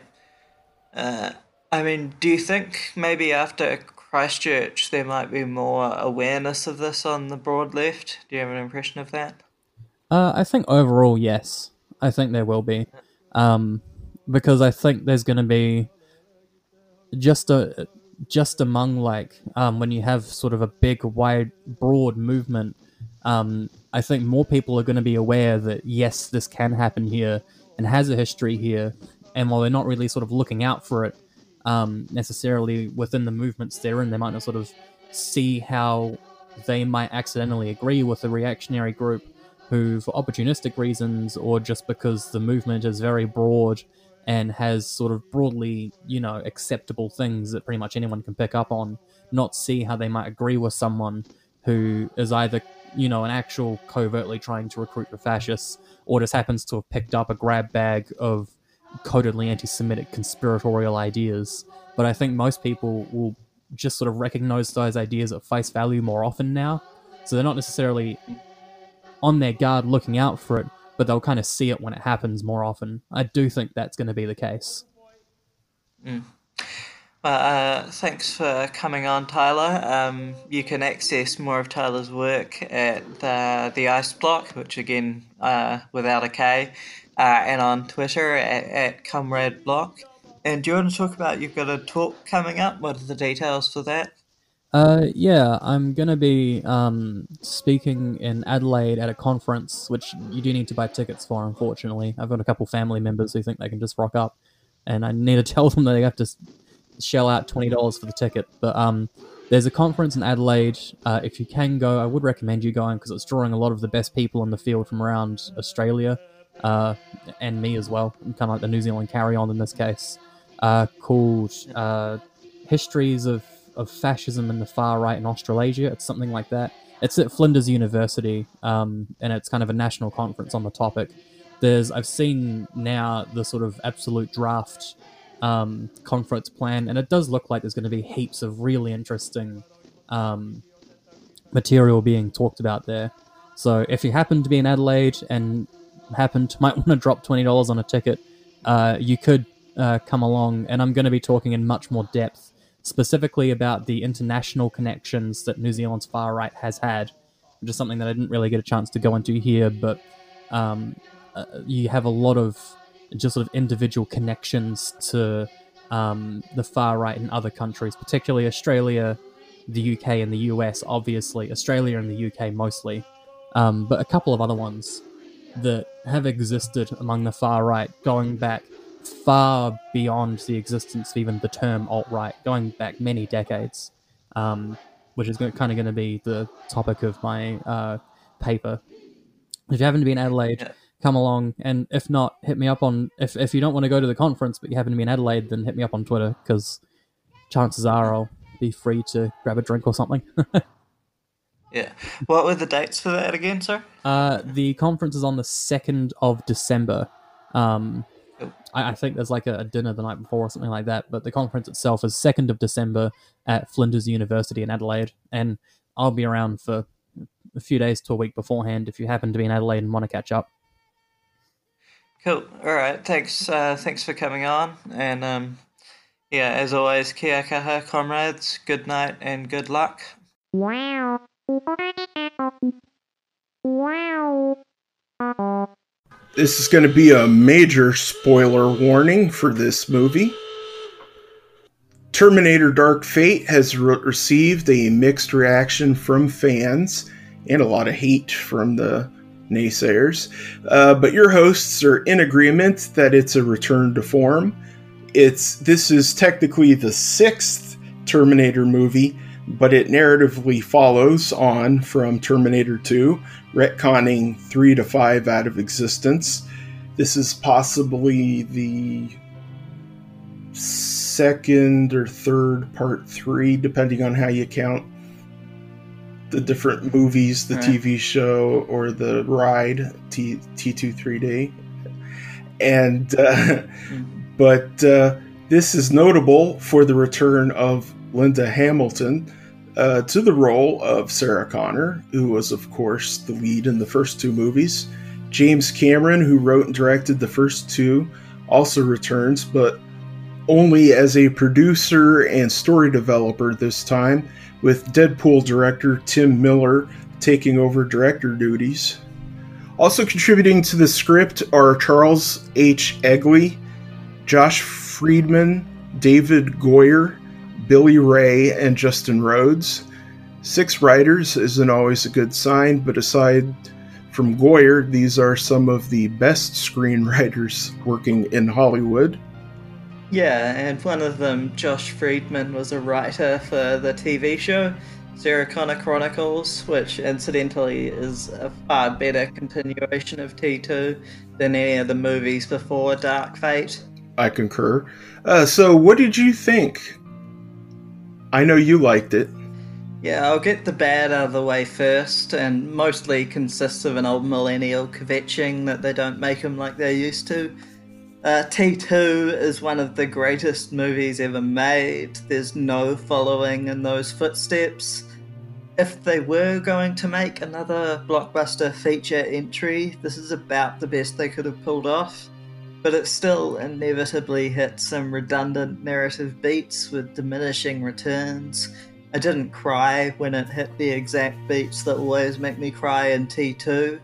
Uh, I mean, do you think maybe after Christchurch there might be more awareness of this on the broad left? Do you have an impression of that? Uh, I think overall, yes. I think there will be. Um, because I think there's going to be just a just among like um, when you have sort of a big, wide, broad movement. Um, I think more people are going to be aware that yes, this can happen here and has a history here, and while they're not really sort of looking out for it um, necessarily within the movements they're in, they might not sort of see how they might accidentally agree with a reactionary group who, for opportunistic reasons or just because the movement is very broad and has sort of broadly, you know, acceptable things that pretty much anyone can pick up on, not see how they might agree with someone who is either, you know, an actual covertly trying to recruit the fascists or just happens to have picked up a grab bag of codedly anti-Semitic conspiratorial ideas. But I think most people will just sort of recognize those ideas at face value more often now. So they're not necessarily on their guard looking out for it, but they'll kind of see it when it happens more often. I do think that's going to be the case. Mm. Well, uh, thanks for coming on, Tyler. Um, you can access more of Tyler's work at the, the Ice Bloc, which again, uh, without a K, uh, and on Twitter at, at Comrade Bloc. And do you want to talk about you've got a talk coming up? What are the details for that? Uh, yeah, I'm gonna be um, speaking in Adelaide at a conference, which you do need to buy tickets for. Unfortunately, I've got a couple family members who think they can just rock up, and I need to tell them that they have to shell out twenty dollars for the ticket. But um, there's a conference in Adelaide. Uh, if you can go, I would recommend you going because it's drawing a lot of the best people in the field from around Australia, uh, and me as well. kind of like the New Zealand carry on in this case, uh, called uh, Histories of of fascism in the far right in Australasia. It's something like that. It's at Flinders University, um, and it's kind of a national conference on the topic. There's I've seen now the sort of absolute draft um, conference plan, and it does look like there's going to be heaps of really interesting um, material being talked about there. So if you happen to be in Adelaide and happen to might want to drop twenty dollars on a ticket, uh, you could uh, come along, and I'm going to be talking in much more depth specifically about the international connections that New Zealand's far right has had, which is something that I didn't really get a chance to go into here, but um, uh, you have a lot of just sort of individual connections to um, the far right in other countries, particularly Australia, the UK, and the US, obviously. Australia and the UK mostly, um, but a couple of other ones. That have existed among the far right, going back far beyond the existence of even the term alt right, going back many decades, um, which is kind of going to be the topic of my uh, paper. If you happen to be in Adelaide, Yeah. come along, and if not, hit me up on. If if you don't want to go to the conference, but you happen to be in Adelaide, then hit me up on Twitter because chances are I'll be free to grab a drink or something. Yeah. What were the dates for that again, sir? Uh, the conference is on the second of December. Um, I, I think there's like a, a dinner the night before or something like that. But the conference itself is second of December at Flinders University in Adelaide, and I'll be around for a few days to a week beforehand if you happen to be in Adelaide and want to catch up. Cool. All right. Thanks. Uh, thanks for coming on. And um, yeah, as always, kia kaha, comrades. Good night and good luck. This is going to be a major spoiler warning for this movie. Terminator Dark Fate has re- received a mixed reaction from fans and a lot of hate from the naysayers. Uh, but your hosts are in agreement that it's a return to form. It's this is technically the sixth Terminator movie, but it narratively follows on from Terminator 2, retconning three to five out of existence. This is possibly the second or third part three, depending on how you count the different movies, the Right. TV show, or the ride T T2 3D. And uh, but uh, this is notable for the return of Linda Hamilton uh, to the role of Sarah Connor, who was, of course, the lead in the first two movies. James Cameron, who wrote and directed the first two, also returns, but only as a producer and story developer this time, with Deadpool director Tim Miller taking over director duties. Also contributing to the script are Charles H. Eglee, Josh Friedman, David Goyer, Billy Ray, and Justin Rhodes. Six writers isn't always a good sign, but aside from Goyer, these are some of the best screenwriters working in Hollywood. Yeah, and one of them, Josh Friedman, was a writer for the TV show Sarah Connor Chronicles, which incidentally is a far better continuation of T2 than any of the movies before Dark Fate. I concur. Uh, so, what did you think? I know you liked it. Yeah, I'll get the bad out of the way first, and mostly consists of an old millennial kvetching that they don't make them like they used to. Uh, T2 is one of the greatest movies ever made. There's no following in those footsteps. If they were going to make another blockbuster feature entry, this is about the best they could have pulled off. But it still inevitably hit some redundant narrative beats with diminishing returns. I didn't cry when it hit the exact beats that always make me cry in T2.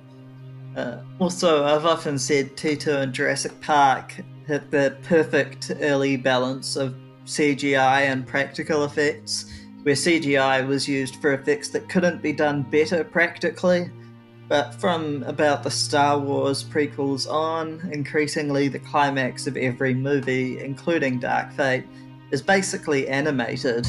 Uh, also, I've often said T2 and Jurassic Park hit the perfect early balance of CGI and practical effects, where CGI was used for effects that couldn't be done better practically. But from about the Star Wars prequels on, increasingly the climax of every movie, including Dark Fate, is basically animated.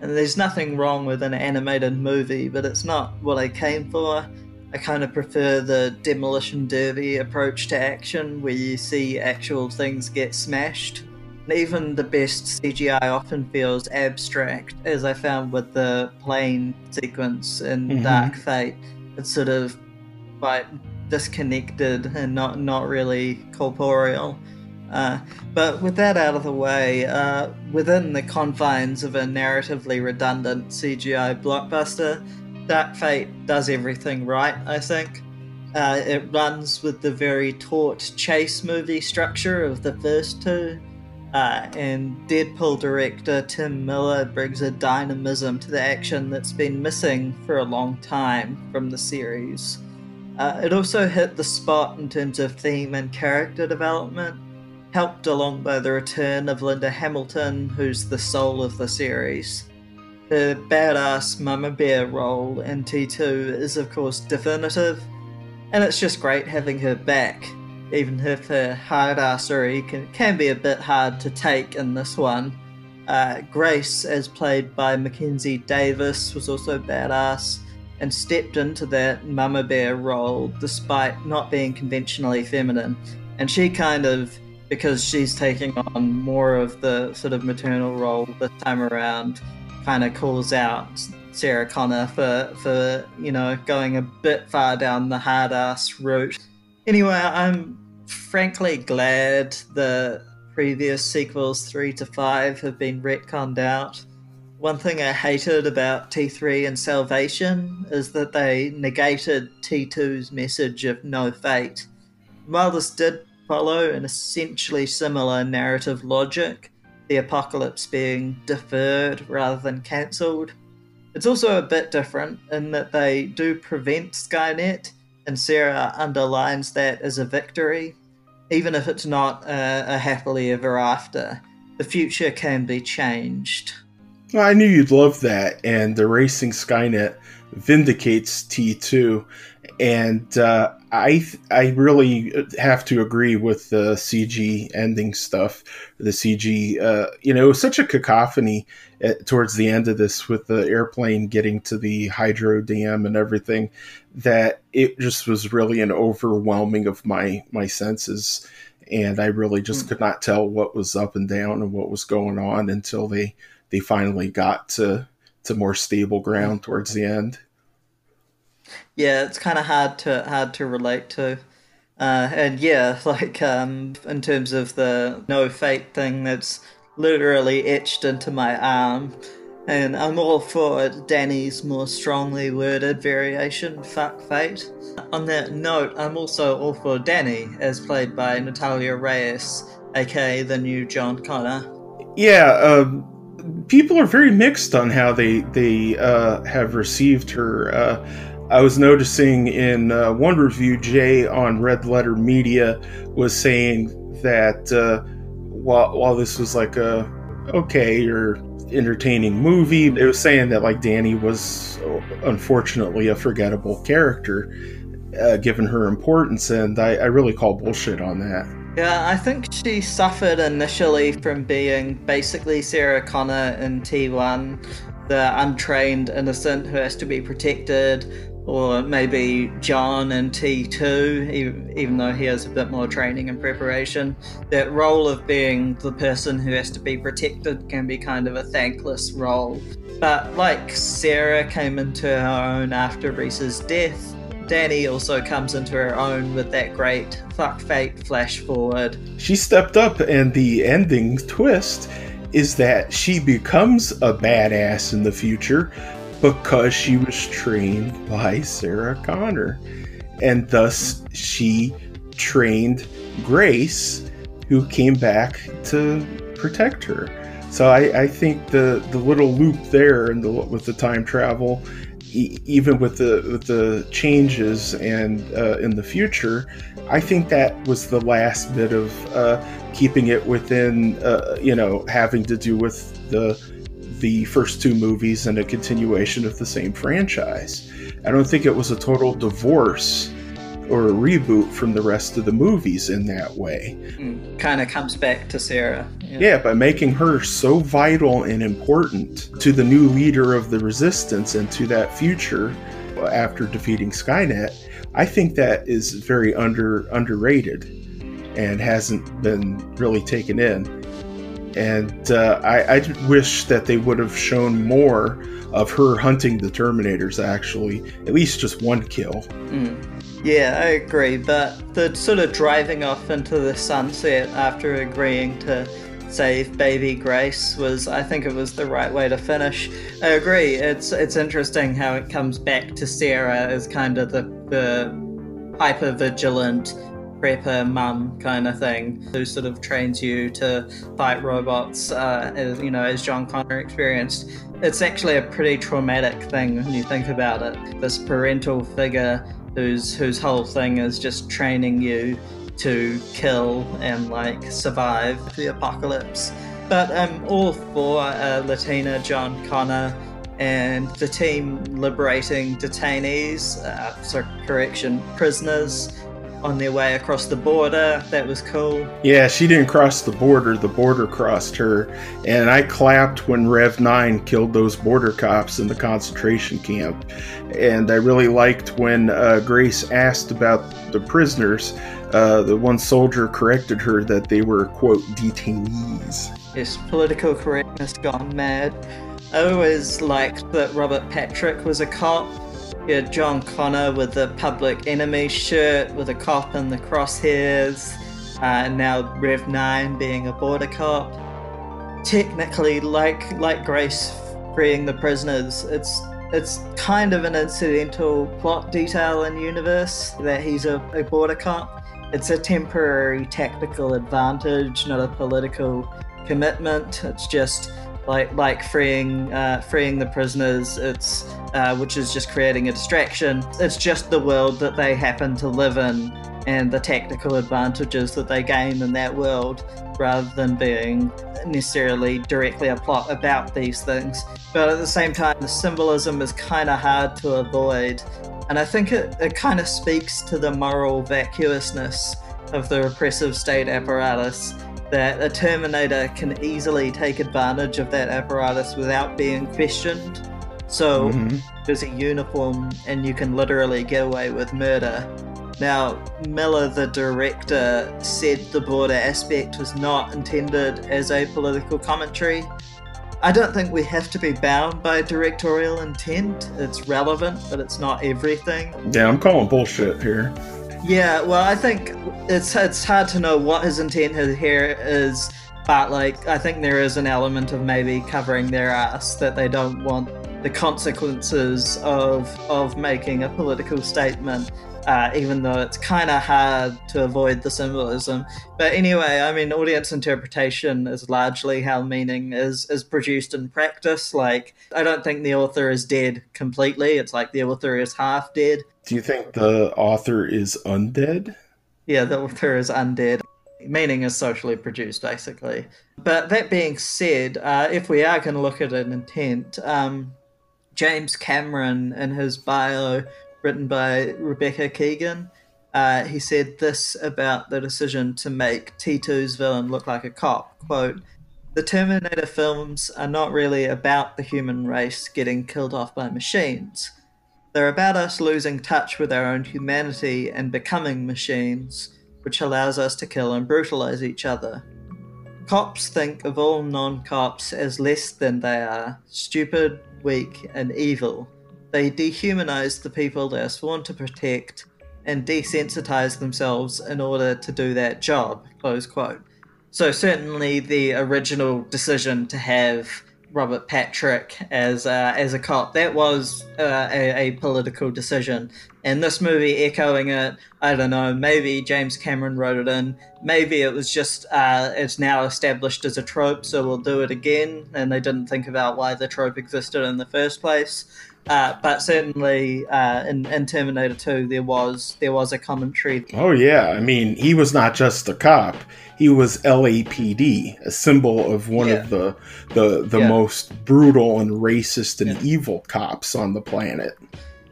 And there's nothing wrong with an animated movie, but it's not what I came for. I kind of prefer the demolition derby approach to action where you see actual things get smashed. And even the best CGI often feels abstract, as I found with the plane sequence in Mhm. Dark Fate. It's sort of quite disconnected and not not really corporeal. Uh, but with that out of the way, uh, within the confines of a narratively redundant CGI blockbuster, Dark Fate does everything right, I think. Uh, it runs with the very taut chase movie structure of the first two, uh, and Deadpool director Tim Miller brings a dynamism to the action that's been missing for a long time from the series. Uh, it also hit the spot in terms of theme and character development, helped along by the return of Linda Hamilton, who's the soul of the series. Her badass Mama Bear role in T2 is, of course, definitive. and it's just great having her back. Even if her hard assery can, can be a bit hard to take in this one. Uh, Grace, as played by Mackenzie Davis, was also badass and stepped into that mama bear role despite not being conventionally feminine. And she kind of, because she's taking on more of the sort of maternal role this time around, kind of calls out Sarah Connor for for you know going a bit far down the hard ass route. Anyway, I'm frankly glad the previous sequels three to five have been retconned out. One thing I hated about T3 and Salvation is that they negated T2's message of no fate. While this did follow an essentially similar narrative logic, the apocalypse being deferred rather than cancelled, it's also a bit different in that they do prevent Skynet, and Sarah underlines that as a victory, even if it's not a, a happily ever after. The future can be changed. I knew you'd love that, and the racing Skynet vindicates T2, and uh, I I really have to agree with the CG ending stuff. The CG, uh, you know, it was such a cacophony at, towards the end of this with the airplane getting to the hydro dam and everything that it just was really an overwhelming of my my senses, and I really just mm. could not tell what was up and down and what was going on until they they finally got to to more stable ground towards the end. Yeah, it's kind of hard to hard to relate to. Uh, and yeah, like um, in terms of the no fate thing, that's literally etched into my arm. And I'm all for Danny's more strongly worded variation, fuck fate. On that note, I'm also all for Danny, as played by Natalia Reyes, aka the new John Connor. Yeah, um, people are very mixed on how they they uh, have received her. Uh, I was noticing in uh, one review, Jay on Red Letter Media was saying that uh, while while this was like a okay or entertaining movie, it was saying that like Danny was unfortunately a forgettable character, uh, given her importance, and I, I really call bullshit on that. Yeah, I think she suffered initially from being basically Sarah Connor in T1, the untrained innocent who has to be protected, or maybe John in T2, even though he has a bit more training and preparation. That role of being the person who has to be protected can be kind of a thankless role. But like Sarah came into her own after Reese's death, Danny also comes into her own with that great fuck fate flash forward. She stepped up, and the ending twist is that she becomes a badass in the future because she was trained by Sarah Connor. And thus she trained Grace, who came back to protect her. So I, I think the, the little loop there and the, with the time travel, even with the with the changes and uh, in the future, I think that was the last bit of uh, keeping it within, uh, you know, having to do with the the first two movies and a continuation of the same franchise. I don't think it was a total divorce or a reboot from the rest of the movies in that way. Mm, kind of comes back to Sarah. Yeah. yeah, by making her so vital and important to the new leader of the resistance and to that future after defeating Skynet, I think that is very under underrated and hasn't been really taken in and uh, I, I wish that they would have shown more of her hunting the Terminators. Actually, at least just one kill. Mm. Yeah, I agree. But the sort of driving off into the sunset after agreeing to save baby Grace was I think it was the right way to finish. I agree. It's it's interesting how it comes back to Sarah as kind of the the hyper vigilant prepper mum kind of thing who sort of trains you to fight robots uh, as you know as john connor experienced it's actually a pretty traumatic thing when you think about it this parental figure whose whose whole thing is just training you to kill and like survive the apocalypse. But i'm all for uh, latina john connor and the team liberating detainees, uh, so correction, prisoners on their way across the border. That was cool. Yeah, she didn't cross the border, the border crossed her. And I clapped when Rev 9 killed those border cops in the concentration camp. And I really liked when uh, Grace asked about the prisoners. Uh, the one soldier corrected her that they were, quote, detainees. Yes, political correctness gone mad. I always liked that Robert Patrick was a cop you had John Connor with the Public Enemy shirt with a cop in the crosshairs, uh, and now Rev 9 being a border cop. Technically, like like Grace freeing the prisoners, it's it's kind of an incidental plot detail in universe that he's a, a border cop. It's a temporary tactical advantage, not a political commitment. It's just like like freeing uh, freeing the prisoners. It's uh, which is just creating a distraction. It's just the world that they happen to live in and the tactical advantages that they gain in that world, rather than being necessarily directly a plot about these things. But at the same time, the symbolism is kind of hard to avoid, and I think it, it kind of speaks to the moral vacuousness of the repressive state apparatus that a Terminator can easily take advantage of that apparatus without being questioned. So Mhm. there's a uniform, and you can literally get away with murder. Now, Miller, the director, said the border aspect was not intended as a political commentary. I don't think we have to be bound by directorial intent. It's relevant, but it's not everything. Yeah, I'm calling bullshit here. Yeah, well, I think it's it's hard to know what his intent here is, but like I think there is an element of maybe covering their ass that they don't want the consequences of of making a political statement. Uh, even though it's kind of hard to avoid the symbolism, but anyway, I mean, audience interpretation is largely how meaning is is produced in practice. Like, I don't think the author is dead completely. It's like the author is half dead. Do you think the author is undead? Yeah, the author is undead. Meaning is socially produced, basically. But that being said, uh, if we are going to look at an intent, um, James Cameron, in his bio written by Rebecca Keegan, uh, he said this about the decision to make T2's villain look like a cop. Quote, the Terminator films are not really about the human race getting killed off by machines. They're about us losing touch with our own humanity and becoming machines, which allows us to kill and brutalize each other. Cops think of all non cops as less than they are stupid, weak, and evil. They dehumanize the people they're sworn to protect and desensitize themselves in order to do that job. Close quote. So, certainly, the original decision to have Robert Patrick as uh, as a cop. That was uh, a, a political decision, and this movie echoing it. I don't know. Maybe James Cameron wrote it in. Maybe it was just uh, it's now established as a trope, so we'll do it again. And they didn't think about why the trope existed in the first place. Uh, but certainly uh, in, in Terminator 2, there was there was a commentary. Oh yeah, I mean, he was not just a cop; he was LAPD, a symbol of one Yeah. of the the the Yeah. most brutal and racist and evil cops on the planet.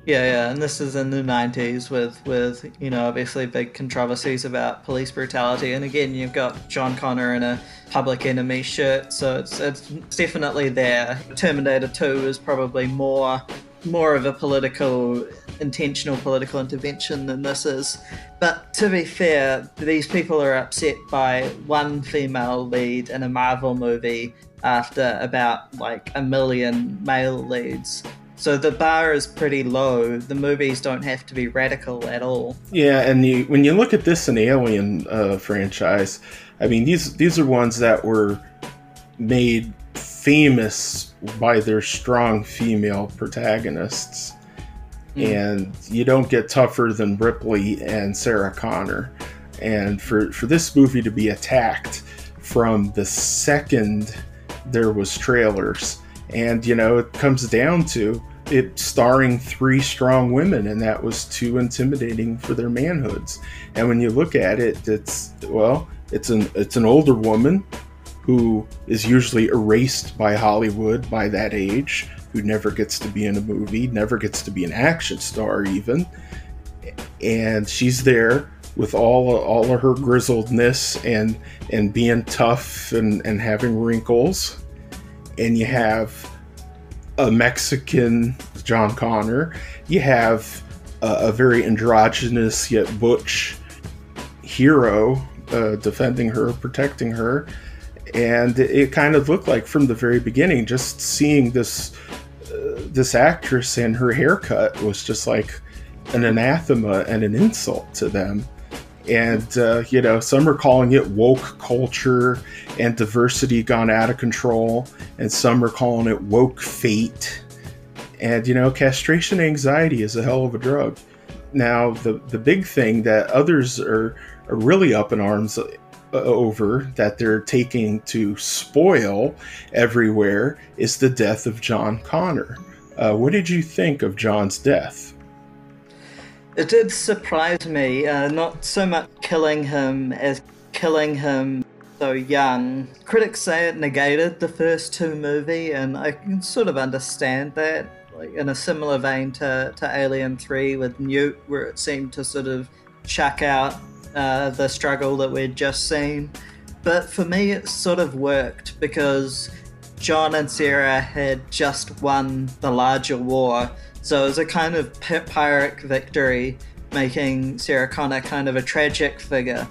Yeah, yeah, and this is in the '90s with with you know obviously big controversies about police brutality, and again you've got John Connor in a Public Enemy shirt, so it's it's definitely there. Terminator 2 is probably more more of a political intentional political intervention than this is. But to be fair, these people are upset by one female lead in a Marvel movie after about like a million male leads. So the bar is pretty low. The movies don't have to be radical at all. Yeah, and you, when you look at this in Alien uh, franchise, I mean these these are ones that were made famous by their strong female protagonists, and you don't get tougher than Ripley and Sarah Connor. And for for this movie to be attacked from the second there was trailers, and you know it comes down to it starring three strong women, and that was too intimidating for their manhoods. And when you look at it, it's well, it's an it's an older woman who is usually erased by Hollywood by that age. who never gets to be in a movie, never gets to be an action star, even. And she's there with all all of her grizzledness and and being tough and, and having wrinkles. And you have a Mexican John Connor. You have a, very androgynous yet butch hero uh, defending her, protecting her. And it, it kind of looked like from the very beginning, just seeing this uh, this actress and her haircut was just like an anathema and an insult to them. And, uh, you know, some are calling it woke culture and diversity gone out of control, and some are calling it woke fate. And, you know, castration anxiety is a hell of a drug. Now, the, the big thing that others are, are really up in arms over that they're taking to spoil everywhere is the death of John Connor. Uh, what did you think of John's death? It did surprise me, uh, not so much killing him as killing him so young. Critics say it negated the first two movie, and I can sort of understand that. Like in a similar vein to, to Alien 3 with Newt, where it seemed to sort of chuck out uh, the struggle that we'd just seen. But for me, it sort of worked because John and Sarah had just won the larger war so it was a kind of Pyrrhic victory, making Sarah Connor kind of a tragic figure.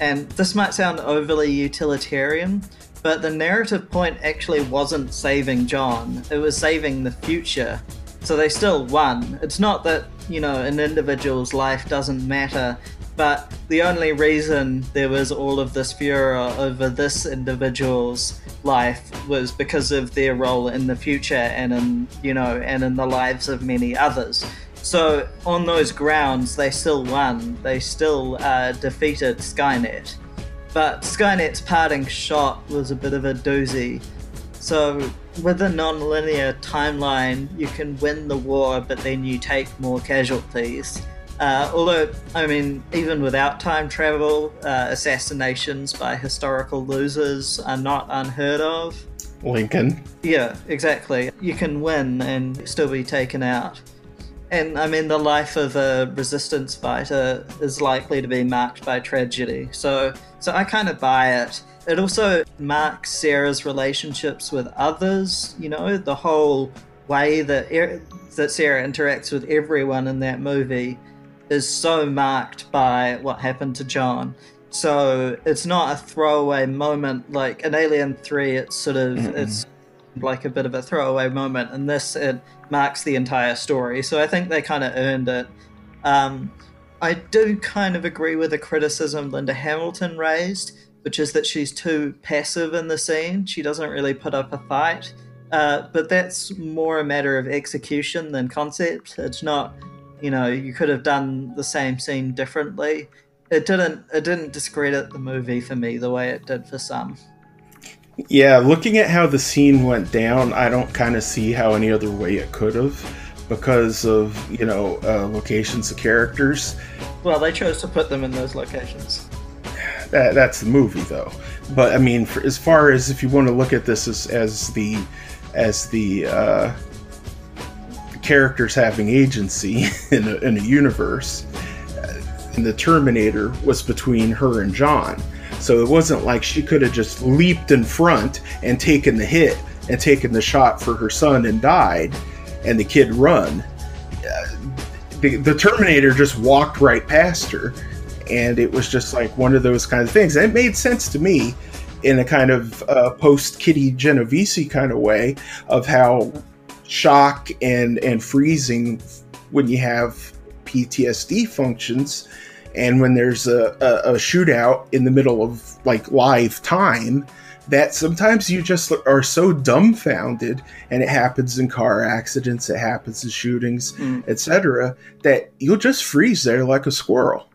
And this might sound overly utilitarian, but the narrative point actually wasn't saving John, it was saving the future. So they still won. It's not that, you know, an individual's life doesn't matter, but the only reason there was all of this furor over this individual's life was because of their role in the future and in you know and in the lives of many others. So on those grounds they still won. They still uh, defeated skynet. But skynet's parting shot was a bit of a doozy. So with a non-linear timeline you can win the war but then you take more casualties uh, although, I mean, even without time travel, uh, assassinations by historical losers are not unheard of. Lincoln. Yeah, exactly. You can win and still be taken out. And I mean, the life of a resistance fighter is likely to be marked by tragedy. So, so I kind of buy it. It also marks Sarah's relationships with others. You know, the whole way that er- that Sarah interacts with everyone in that movie is so marked by what happened to John. So it's not a throwaway moment like in Alien 3 it's sort of mm it's like a bit of a throwaway moment and this it marks the entire story. So I think they kind of earned it. Um, I do kind of agree with the criticism Linda Hamilton raised, which is that she's too passive in the scene. She doesn't really put up a fight. Uh, but that's more a matter of execution than concept. It's not you know you could have done the same scene differently. It didn't it didn't discredit the movie for me the way it did for some. Yeah looking at how the scene went down i don't kind of see how any other way it could have because of you know uh, locations of characters. Well they chose to put them in those locations. That, that's the movie though. But i mean for, as far as if you want to look at this as, as the as the uh, characters having agency in a, in a universe. And the Terminator was between her and John. So it wasn't like she could have just leaped in front and taken the hit and taken the shot for her son and died, and the kid run. Uh, the, the Terminator just walked right past her, and it was just like one of those kinds of things. And it made sense to me in a kind of uh, post Kitty Genovese kind of way of how shock and and freezing when you have PTSD functions and when there's a, a, a, shootout in the middle of like live time that sometimes you just are so dumbfounded and it happens in car accidents it happens in shootings mm. etc that you'll just freeze there like a squirrel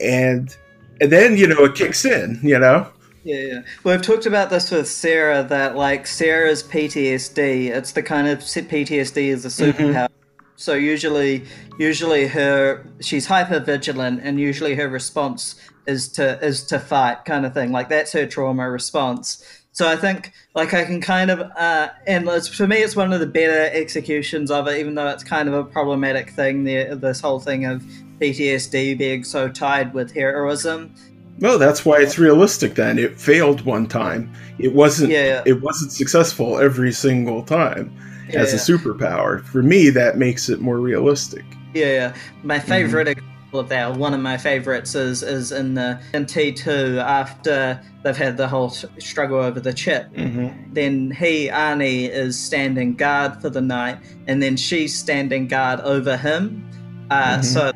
and and then you know it kicks in you know yeah, yeah. Well, I've talked about this with Sarah that like Sarah's PTSD, it's the kind of PTSD is a mm-hmm. superpower. Mm-hmm. So usually, usually her she's hyper vigilant, and usually her response is to is to fight, kind of thing. Like that's her trauma response. So I think like I can kind of uh, and for me it's one of the better executions of it, even though it's kind of a problematic thing. The, this whole thing of PTSD being so tied with heroism. Well, that's why it's realistic. Then it failed one time. It wasn't. Yeah, yeah. It wasn't successful every single time Yeah, as a superpower. For me, that makes it more realistic. Yeah, yeah. My favorite example of that, one of my favorites, is is in the in T two after they've had the whole struggle over the chip. Mm-hmm. Then he Arnie is standing guard for the night, and then she's standing guard over him. Uh, Mhm. So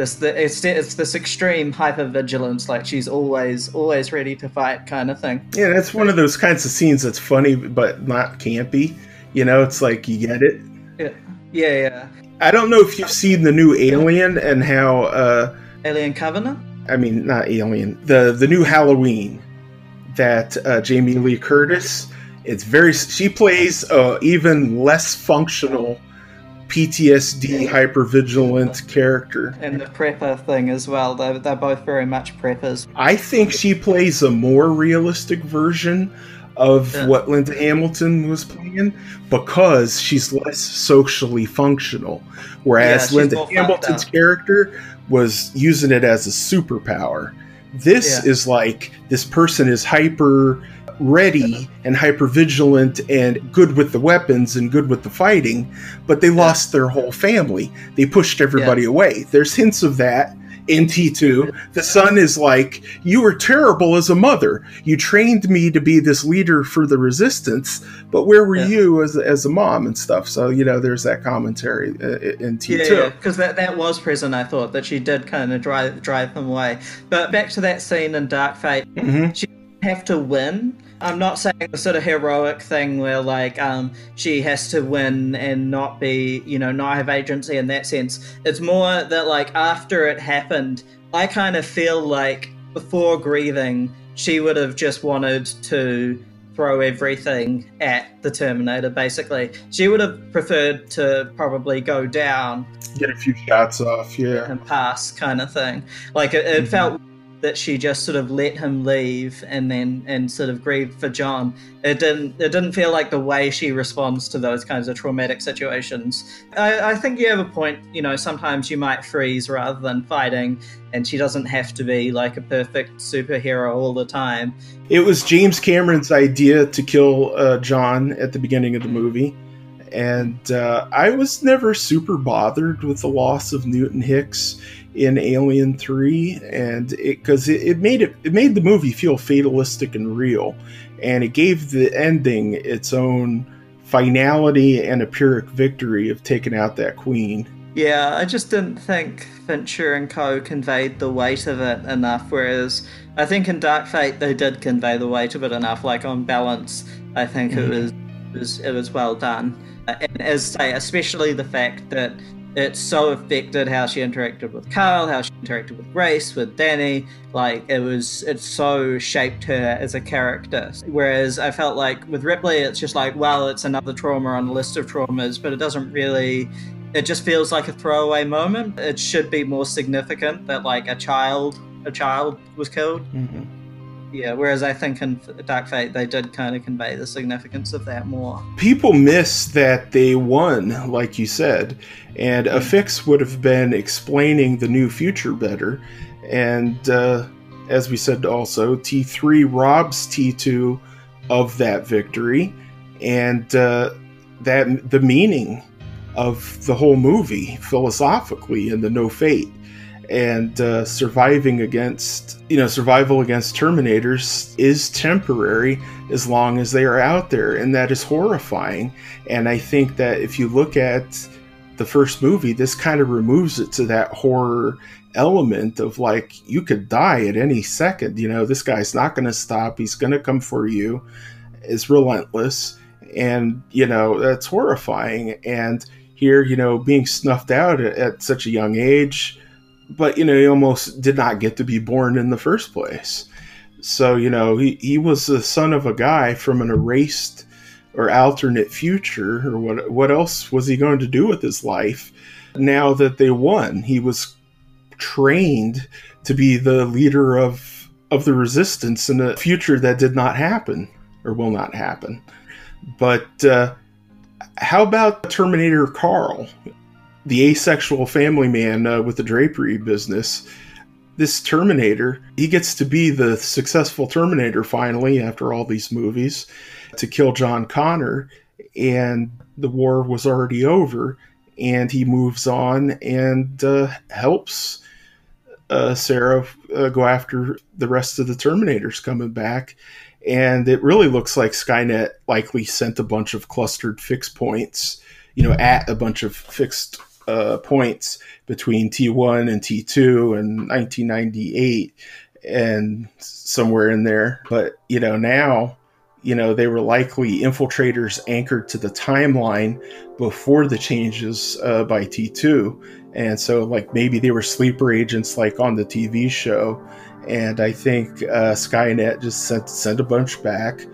this the, it's it's this extreme hypervigilance, like she's always always ready to fight, kind of thing. Yeah, that's one of those kinds of scenes that's funny but not campy. You know, it's like you get it. Yeah, yeah. I don't know if you've seen the new Alien and how. uh Alien Covenant. I mean, not Alien. The the new Halloween that uh, Jamie Lee Curtis. It's very. She plays a even less functional PTSD hypervigilant character. And the prepper thing as well. They're, they're both very much preppers. I think she plays a more realistic version of Yeah. what Linda Hamilton was playing because she's less socially functional. Whereas she's Linda Hamilton's character was using it as a superpower. This Yeah. is like this person is hyper ready and hyper vigilant and good with the weapons and good with the fighting, but they lost their whole family. They pushed everybody away. There's hints of that in T2. The son is like, You were terrible as a mother. You trained me to be this leader for the resistance, but where were Yeah. you as, as a mom and stuff? So, you know, there's that commentary uh, in T2. Yeah, because that, that was present. I thought that she did kind of drive drive them away. But back to that scene in Dark Fate, Mhm. she have to win. I'm not saying the sort of heroic thing where like um, she has to win and not be, you know, not have agency in that sense. It's more that like after it happened, I kind of feel like before grieving, she would have just wanted to throw everything at the Terminator. Basically, she would have preferred to probably go down Get a few shots off, yeah. and pass kind of thing. Like it, it Mhm. felt that she just sort of let him leave and then and sort of grieved for John. It didn't it didn't feel like the way she responds to those kinds of traumatic situations. I, I think you have a point. You know, sometimes you might freeze rather than fighting, and she doesn't have to be like a perfect superhero all the time. It was James Cameron's idea to kill uh, John at the beginning of the movie, and uh, I was never super bothered with the loss of Newt and Hicks in Alien Three, and it because it, it made it it made the movie feel fatalistic and real, and it gave the ending its own finality and a pyrrhic victory of taking out that queen. Yeah, I just didn't think Fincher and Co. conveyed the weight of it enough. Whereas I think in Dark Fate they did convey the weight of it enough. Like on balance, I think it mm-hmm. was, it was it was well done. And as say, especially the fact that it so affected how she interacted with Carl, how she interacted with Grace, with Dani. Like it was, it so shaped her as a character. Whereas I felt like with Ripley, it's just like, well, it's another trauma on the list of traumas, but it doesn't really it just feels like a throwaway moment. It should be more significant that like a child a child was killed. Mm-hmm. Yeah, whereas I think in Dark Fate they did kind of convey the significance of that more. people miss that they won, like you said, and a fix would have been explaining the new future better. And uh, as we said, also T3 robs T2 of that victory and uh, that the meaning of the whole movie philosophically in the No Fate and uh, surviving against you know survival against terminators is temporary as long as they are out there and that is horrifying. And i think that if you look at the first movie this kind of removes it to that horror element of like you could die at any second you know this guy's not going to stop he's going to come for you is relentless and you know that's horrifying. And here you know being snuffed out at, at such a young age but you know he almost did not get to be born in the first place. So you know he, he was the son of a guy from an erased or alternate future or what what else was he going to do with his life now that they won? He was trained to be the leader of of the resistance in a future that did not happen or will not happen. But uh, how about Terminator Carl, the asexual family man uh, with the drapery business? This Terminator, he gets to be the successful Terminator finally after all these movies to kill John Connor, and the war was already over, and he moves on and uh, helps uh, Sarah uh, go after the rest of the Terminators coming back. And it really looks like Skynet likely sent a bunch of clustered fixed points, you know, at a bunch of fixed uh, points between T1 and T2 and 1998 and somewhere in there. But, you know, now, you know, they were likely infiltrators anchored to the timeline before the changes uh, by T2 and so like maybe they were sleeper agents like on the TV show, and I think uh, Skynet just sent sent a bunch back.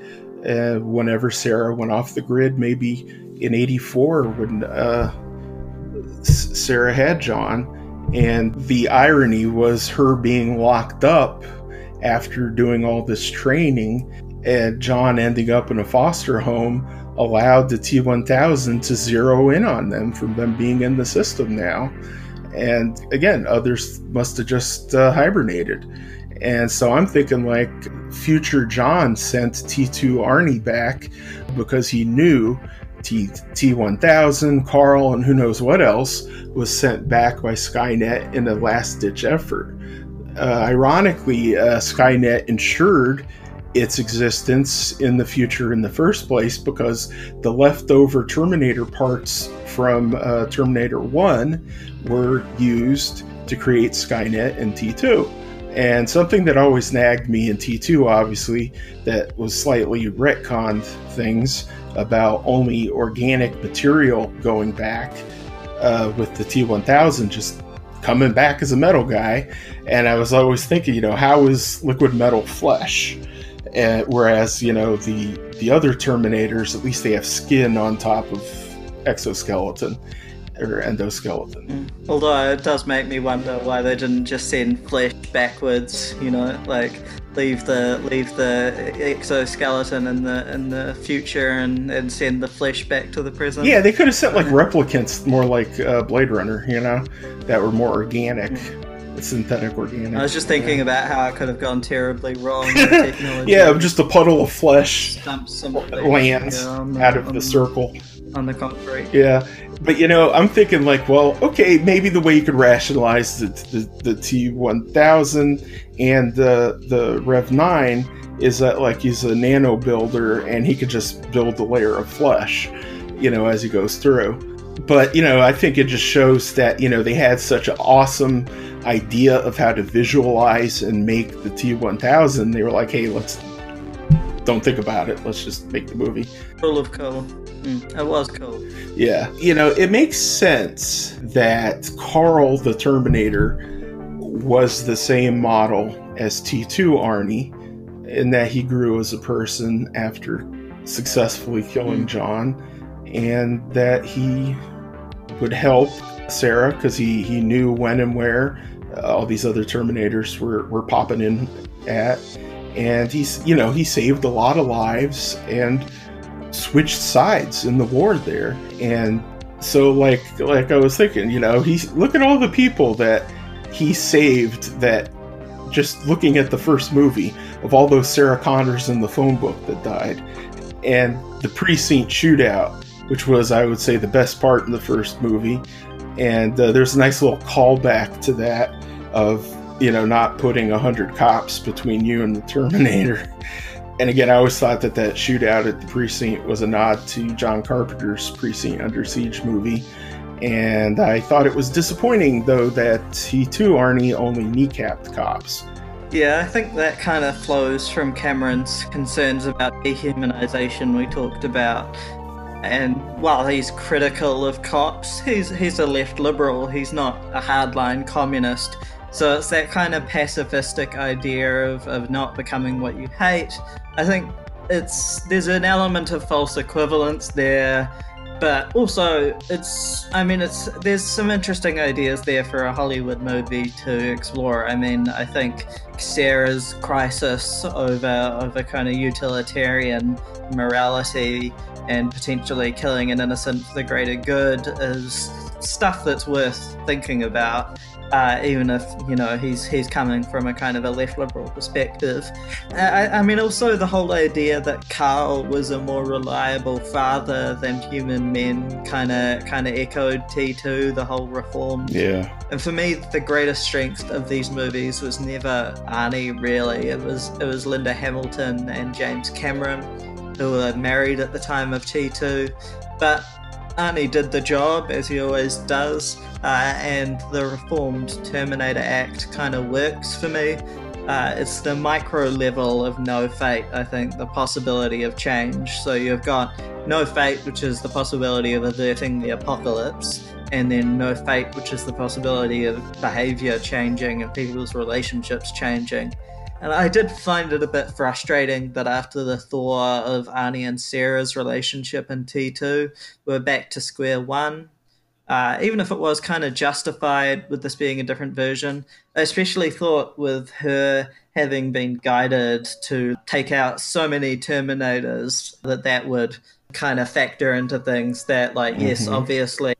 Uh, whenever Sarah went off the grid, maybe in '84 when uh, Sarah had John, and the irony was her being locked up after doing all this training, and John ending up in a foster home allowed the T1000 to zero in on them from them being in the system now. And again, others must have just uh, hibernated. And so I'm thinking like future John sent T2 Arnie back because he knew T T1000, Carl, and who knows what else was sent back by Skynet in a last ditch effort. Uh, ironically, uh, Skynet ensured its existence in the future in the first place because the leftover Terminator parts from uh, Terminator 1 were used to create Skynet and T2. And something that always nagged me in T2, obviously, that was slightly retconned things about only organic material going back uh, with the T1000 just coming back as a metal guy. And I was always thinking, you know, how is liquid metal flesh? Whereas you know the the other Terminators, at least they have skin on top of exoskeleton or endoskeleton. Mm. Although it does make me wonder why they didn't just send flesh backwards. You know, like leave the leave the exoskeleton in the in the future and, and send the flesh back to the present. Yeah, they could have sent like replicants, more like uh, Blade Runner. You know, that were more organic. Mm synthetic organic. I was just thinking yeah. about how it could have gone terribly wrong. yeah, just a puddle of flesh lands the, out of the, the circle on the concrete. Yeah, but you know, I'm thinking like, well, okay, maybe the way you could rationalize the the, the T1000 and the the Rev 9 is that like he's a nano builder and he could just build a layer of flesh, you know, as he goes through. But you know, I think it just shows that you know they had such an awesome idea of how to visualize and make the T1000, they were like, hey, let's don't think about it. Let's just make the movie. Full of coal. Mm, it was cool. Yeah. You know, it makes sense that Carl the Terminator was the same model as T2 Arnie, in that he grew as a person after successfully killing mm. John, and that he would help Sarah because he, he knew when and where all these other Terminators were, were popping in at. And he's, you know, he saved a lot of lives and switched sides in the war there. And so, like, like I was thinking, you know, he's look at all the people that he saved that just looking at the first movie of all those Sarah Connors in the phone book that died, and the precinct shootout, which was, I would say, the best part in the first movie. And uh, there's a nice little callback to that of you know not putting a hundred cops between you and the Terminator. And again, I always thought that that shootout at the precinct was a nod to John Carpenter's Precinct Under Siege movie. And I thought it was disappointing, though, that T2, Arnie, only kneecapped cops. Yeah, I think that kind of flows from Cameron's concerns about dehumanization we talked about. And while he's critical of cops, he's he's a left liberal. He's not a hardline communist. So it's that kind of pacifistic idea of, of not becoming what you hate. I think it's there's an element of false equivalence there but also it's i mean it's there's some interesting ideas there for a hollywood movie to explore. I mean i think sarah's crisis over over kind of utilitarian morality and potentially killing an innocent for the greater good is stuff that's worth thinking about uh, even if you know he's he's coming from a kind of a left liberal perspective. I, I, mean, also the whole idea that Carl was a more reliable father than human men kind of kind of echoed T two the whole reform. Yeah. And for me, the greatest strength of these movies was never Arnie. Really, it was it was Linda Hamilton and James Cameron, who were married at the time of T two, but Arnie did the job as he always does, uh, and the reformed Terminator Act kind of works for me. Uh, it's the micro level of no fate, I think, the possibility of change. So you've got no fate, which is the possibility of averting the apocalypse, and then no fate, which is the possibility of behavior changing and people's relationships changing. And I did find it a bit frustrating that after the thaw of Arnie and Sarah's relationship in T2, we're back to square one. Uh, even if it was kind of justified with this being a different version, I especially thought with her having been guided to take out so many Terminators that that would kind of factor into things that, like, mm-hmm. yes, obviously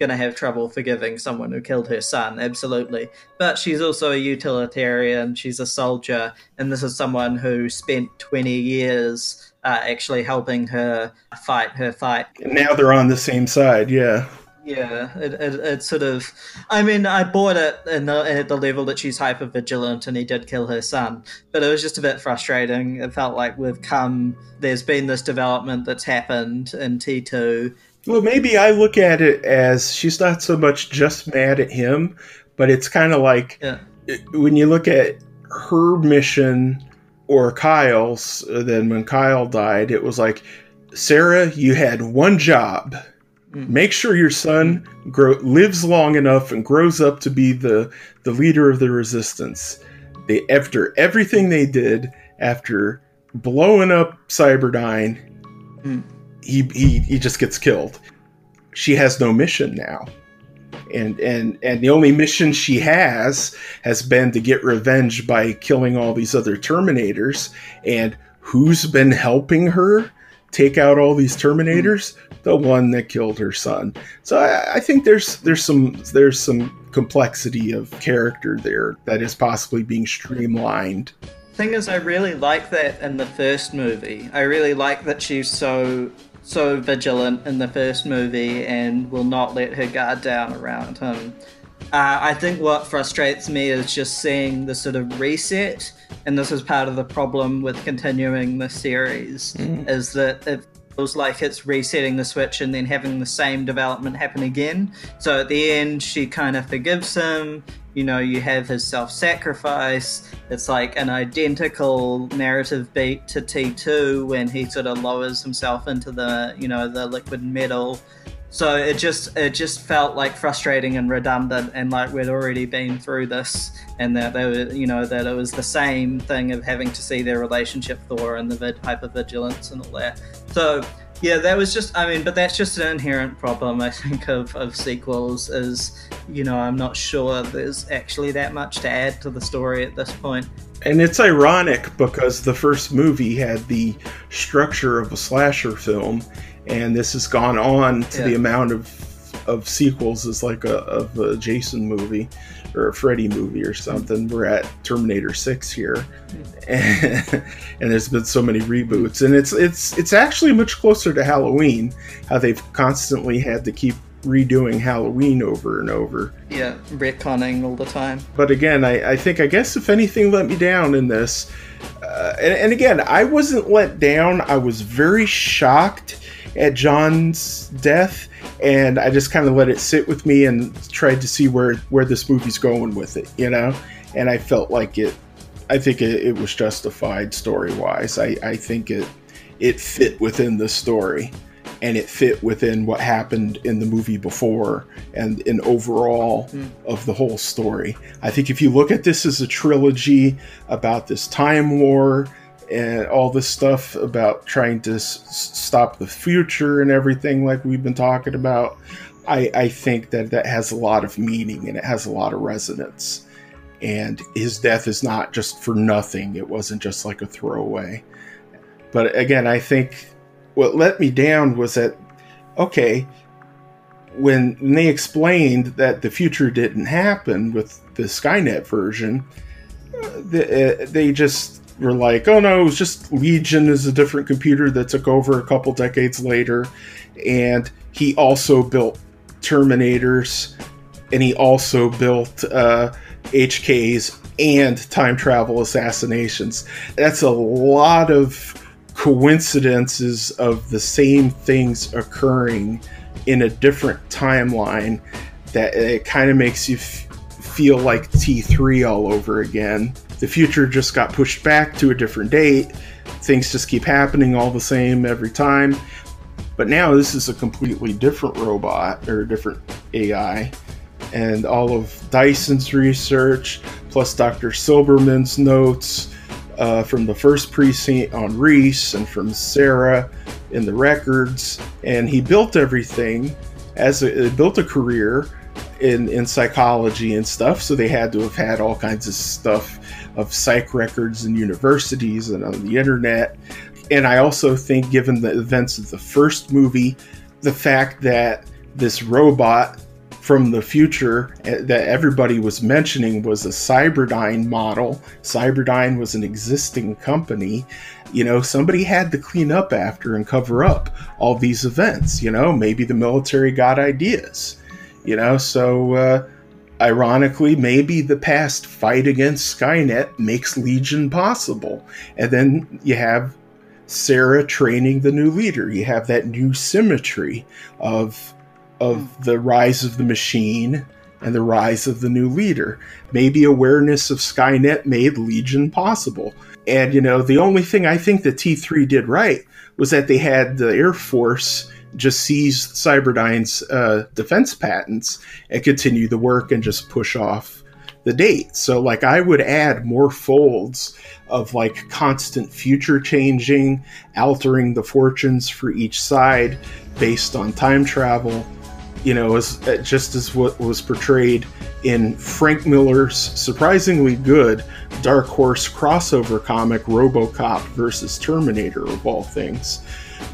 going to have trouble forgiving someone who killed her son, absolutely. But she's also a utilitarian, she's a soldier, and this is someone who spent 20 years uh, actually helping her fight her fight. now they're on the same side, yeah. Yeah, it, it, it, sort of. I mean, I bought it in the, at the level that she's hyper vigilant and he did kill her son, but it was just a bit frustrating. It felt like we've come. There's been this development that's happened in T2, well, maybe I look at it as she's not so much just mad at him, but it's kind of like yeah. when you look at her mission or Kyle's, uh, then when Kyle died, it was like, Sarah, you had one job. Mm. Make sure your son grow, lives long enough and grows up to be the, the leader of the resistance. They after everything they did, after blowing up Cyberdyne, mm he, he he just gets killed. She has no mission now. And and and the only mission she has has been to get revenge by killing all these other terminators and who's been helping her take out all these terminators? The one that killed her son. So I, I think there's there's some there's some complexity of character there that is possibly being streamlined thing is, I really like that in the first movie. I really like that she's so so vigilant in the first movie and will not let her guard down around him. Uh, I think what frustrates me is just seeing the sort of reset, and this is part of the problem with continuing the series, mm. is that it feels like it's resetting the switch and then having the same development happen again. So at the end, she kind of forgives him, you know, you have his self sacrifice. It's like an identical narrative beat to T2 when he sort of lowers himself into the, you know, the liquid metal. So it just it just felt like frustrating and redundant, and like we'd already been through this, and that they were, you know, that it was the same thing of having to see their relationship thaw and the vid- hypervigilance and all that. So yeah, that was just, I mean, but that's just an inherent problem, I think, of, of sequels is, you know, I'm not sure there's actually that much to add to the story at this point. And it's ironic because the first movie had the structure of a slasher film, and this has gone on to yeah. the amount of of sequels as like a of a Jason movie or a Freddy movie or something. We're at Terminator Six here, and, and, there's been so many reboots, and it's it's it's actually much closer to Halloween. How they've constantly had to keep redoing Halloween over and over. Yeah, retconning all the time. But again, I, I think I guess if anything let me down in this, uh, and, and again, I wasn't let down. I was very shocked at John's death and I just kind of let it sit with me and tried to see where where this movie's going with it, you know. And I felt like it. I think it, it was justified story wise. I, I think it it fit within the story, and it fit within what happened in the movie before, and in overall mm. of the whole story. I think if you look at this as a trilogy about this time war and all this stuff about trying to s- stop the future and everything like we've been talking about I, I think that that has a lot of meaning and it has a lot of resonance. And his death is not just for nothing. It wasn't just like a throwaway. But again i think what let me down was that okay when they explained that the future didn't happen with the skynet version uh, they, uh, they just were like, oh no, it was just Legion is a different computer that took over a couple decades later. And he also built Terminators and he also built uh, HKs and time travel assassinations. That's a lot of coincidences of the same things occurring in a different timeline that it kind of makes you f- feel like T3 all over again. The future just got pushed back to a different date. Things just keep happening all the same every time. But now this is a completely different robot or different AI. And all of Dyson's research, plus Dr. Silberman's notes uh, from the first precinct on Reese and from Sarah in the records. And he built everything as a, built a career in, in psychology and stuff. So they had to have had all kinds of stuff of psych records in universities and on the internet. And I also think, given the events of the first movie, the fact that this robot from the future eh, that everybody was mentioning was a Cyberdyne model. Cyberdyne was an existing company. You know, somebody had to clean up after and cover up all these events. You know, maybe the military got ideas. You know, so uh, ironically, maybe the past fight against Skynet makes Legion possible. And then you have Sarah training the new leader. You have that new symmetry of of hmm. the rise of the machine and the rise of the new leader. Maybe awareness of Skynet made Legion possible. And you know, the only thing I think that T3 did right was that they had the Air Force just seize Cyberdyne's uh, defense patents and continue the work and just push off the date. So, like, I would add more folds of like constant future changing, altering the fortunes for each side based on time travel. You know, as uh, just as what was portrayed in Frank Miller's surprisingly good Dark Horse crossover comic RoboCop versus Terminator of all things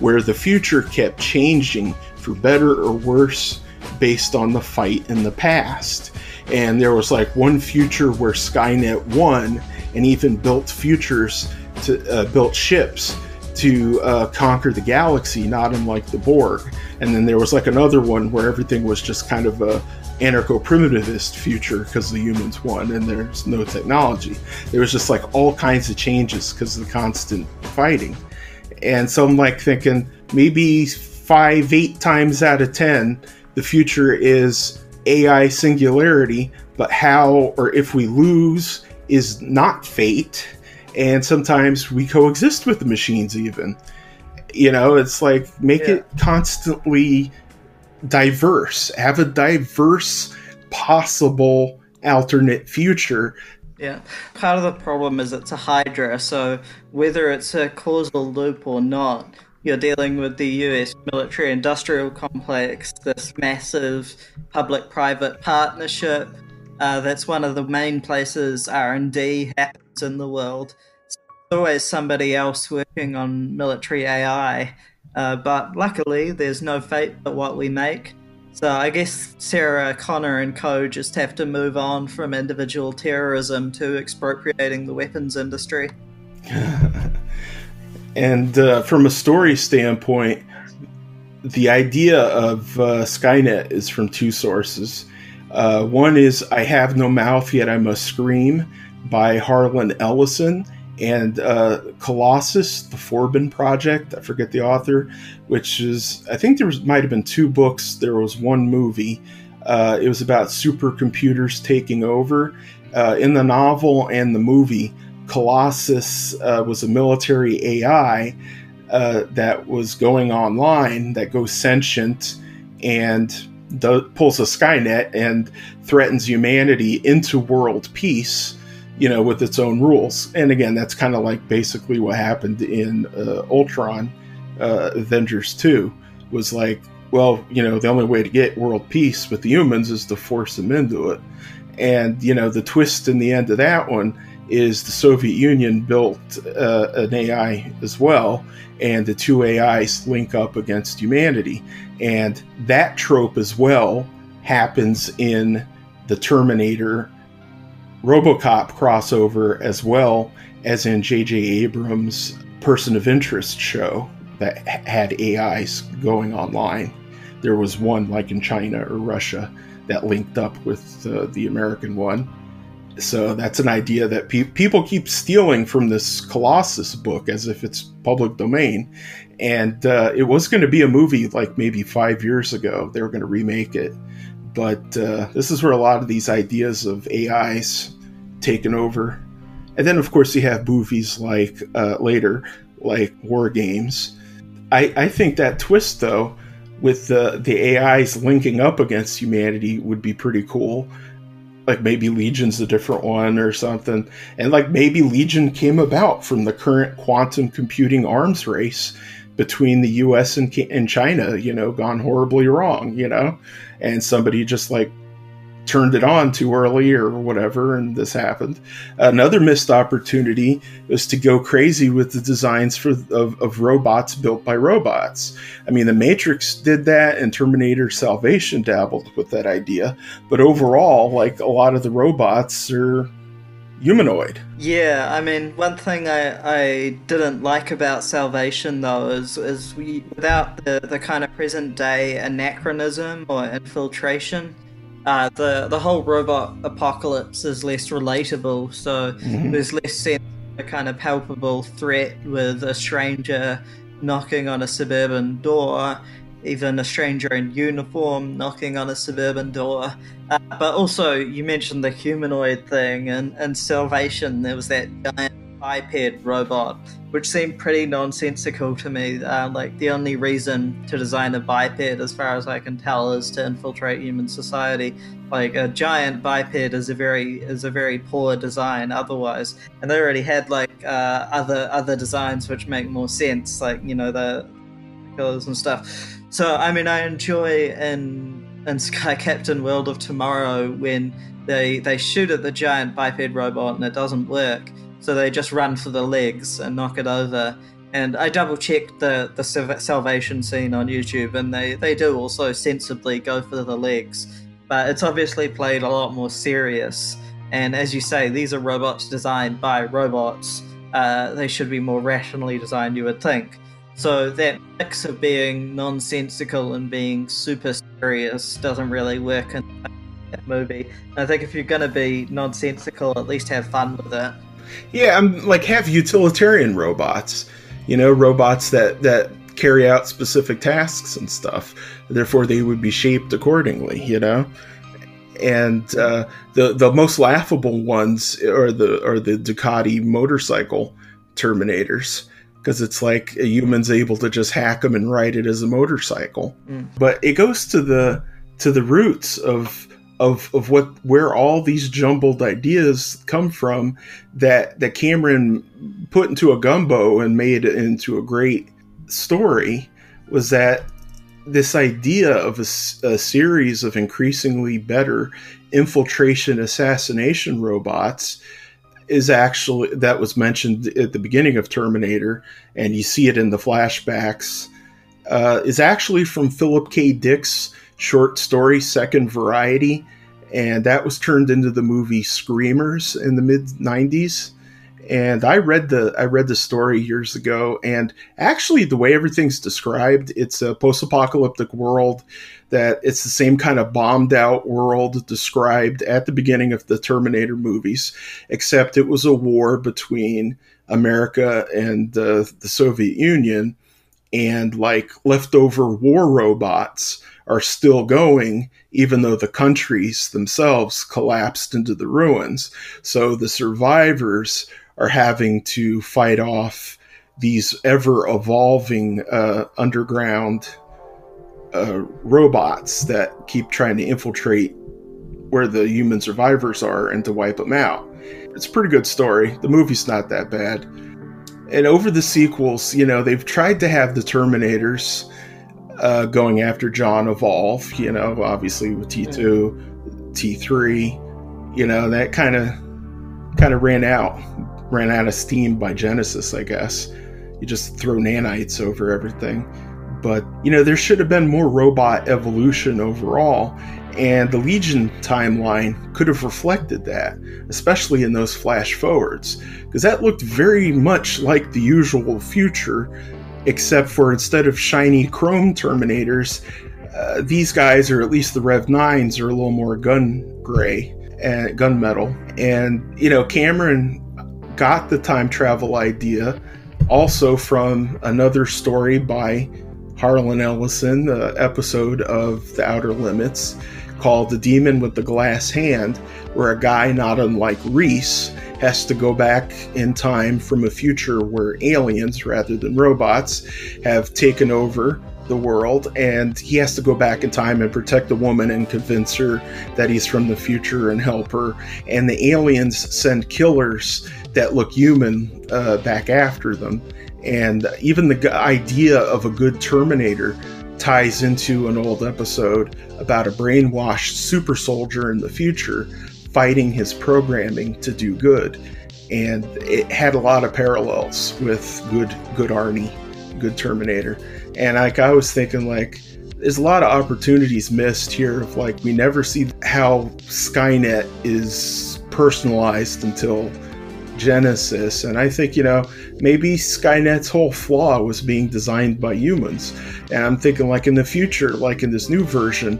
where the future kept changing for better or worse based on the fight in the past. And there was like one future where Skynet won and even built futures to uh, built ships to uh, conquer the galaxy, not unlike the Borg. And then there was like another one where everything was just kind of a anarcho-primitivist future because the humans won and there's no technology. There was just like all kinds of changes because of the constant fighting. And so I'm like thinking maybe five, eight times out of 10, the future is AI singularity, but how or if we lose is not fate. And sometimes we coexist with the machines, even. You know, it's like make yeah. it constantly diverse, have a diverse possible alternate future yeah. Part of the problem is it's a Hydra, so whether it's a causal loop or not, you're dealing with the US military industrial complex, this massive public private partnership. Uh, that's one of the main places R&D happens in the world. It's always somebody else working on military AI. Uh, but luckily, there's no fate but what we make. So I guess Sarah Connor and co just have to move on from individual terrorism to expropriating the weapons industry. and uh, from a story standpoint, the idea of uh, Skynet is from two sources. Uh, one is I Have No Mouth Yet I Must Scream by Harlan Ellison, and uh, Colossus, the Forbin Project. I forget the author, which is I think there was, might have been two books. There was one movie. Uh, it was about supercomputers taking over. Uh, in the novel and the movie, Colossus uh, was a military AI uh, that was going online that goes sentient and pulls a Skynet and threatens humanity into world peace you know, with its own rules. And again, that's kind of like basically what happened in uh, Ultron, uh, Avengers 2, was like, well, you know, the only way to get world peace with the humans is to force them into it. And, you know, the twist in the end of that one is the Soviet Union built uh, an AI as well, and the two AIs link up against humanity. And that trope as well happens in the Terminator Robocop crossover as well as in J.J. Abrams' Person of Interest show that had AIs going online. There was one like in China or Russia that linked up with uh, the American one. So that's an idea that pe- people keep stealing from this Colossus book as if it's public domain. And uh, it was going to be a movie like maybe five years ago. They were going to remake it. But uh, this is where a lot of these ideas of AIs taken over. And then, of course, you have movies like uh, later, like War Games. I, I think that twist, though, with the, the AIs linking up against humanity would be pretty cool. Like maybe Legion's a different one or something. And like maybe Legion came about from the current quantum computing arms race between the US and, and China, you know, gone horribly wrong, you know? And somebody just like turned it on too early or whatever, and this happened. Another missed opportunity was to go crazy with the designs for of, of robots built by robots. I mean, the Matrix did that, and Terminator Salvation dabbled with that idea, but overall, like a lot of the robots are humanoid. Yeah, I mean, one thing I, I didn't like about Salvation though is is we without the, the kind of present day anachronism or infiltration, uh, the the whole robot apocalypse is less relatable. So mm-hmm. there's less sense of a kind of palpable threat with a stranger knocking on a suburban door, even a stranger in uniform knocking on a suburban door. Uh, but also, you mentioned the humanoid thing, and, and Salvation, there was that giant biped robot, which seemed pretty nonsensical to me. Uh, like, the only reason to design a biped, as far as I can tell, is to infiltrate human society. Like, a giant biped is a very is a very poor design otherwise. And they already had, like, uh, other other designs which make more sense, like, you know, the killers and stuff. So, I mean, I enjoy in, in Sky Captain World of Tomorrow when they, they shoot at the giant biped robot and it doesn't work so they just run for the legs and knock it over. And I double checked the the salvation scene on YouTube, and they they do also sensibly go for the legs, but it's obviously played a lot more serious. And as you say, these are robots designed by robots. Uh, they should be more rationally designed, you would think. So that mix of being nonsensical and being super serious doesn't really work in that movie. I think if you're going to be nonsensical, at least have fun with it. Yeah, I'm like have utilitarian robots. You know, robots that that carry out specific tasks and stuff. Therefore, they would be shaped accordingly. You know, and uh, the the most laughable ones are the are the Ducati motorcycle Terminators because it's like a human's able to just hack them and ride it as a motorcycle. Mm. But it goes to the to the roots of of of what where all these jumbled ideas come from that that Cameron put into a gumbo and made it into a great story was that this idea of a, a series of increasingly better infiltration assassination robots is actually that was mentioned at the beginning of Terminator, and you see it in the flashbacks. Uh, is actually from Philip K. Dick's short story Second Variety, and that was turned into the movie Screamers in the mid '90s. And I read the I read the story years ago, and actually the way everything's described, it's a post-apocalyptic world that it's the same kind of bombed out world described at the beginning of the Terminator movies, except it was a war between America and uh, the Soviet Union, and like leftover war robots are still going, even though the countries themselves collapsed into the ruins. So the survivors are having to fight off these ever evolving uh, underground uh, robots that keep trying to infiltrate where the human survivors are and to wipe them out. It's a pretty good story. The movie's not that bad. And over the sequels, you know, they've tried to have the Terminators uh, going after John evolve, you know, obviously with T2, T3, you know, that kind of kind of ran out, ran out of steam by Genisys, I guess. You just throw nanites over everything. But, you know, there should have been more robot evolution overall, and the Legion timeline could have reflected that, especially in those flash forwards, because that looked very much like the usual future, except for instead of shiny chrome Terminators, uh, these guys, or at least the Rev 9s, are a little more gun gray and gunmetal. And, you know, Cameron got the time travel idea also from another story by Harlan Ellison, the episode of The Outer Limits called The Demon with the Glass Hand, where a guy not unlike Reese has to go back in time from a future where aliens, rather than robots, have taken over the world, and he has to go back in time and protect the woman and convince her that he's from the future and help her. And the aliens send killers that look human uh, back after them. And even the idea of a good Terminator ties into an old episode about a brainwashed super soldier in the future fighting his programming to do good. And it had a lot of parallels with good good Arnie, good Terminator. And like I was thinking like there's a lot of opportunities missed here of like we never see how Skynet is personalized until Genisys. And I think, you know, maybe Skynet's whole flaw was being designed by humans. And I'm thinking, like, in the future, like in this new version,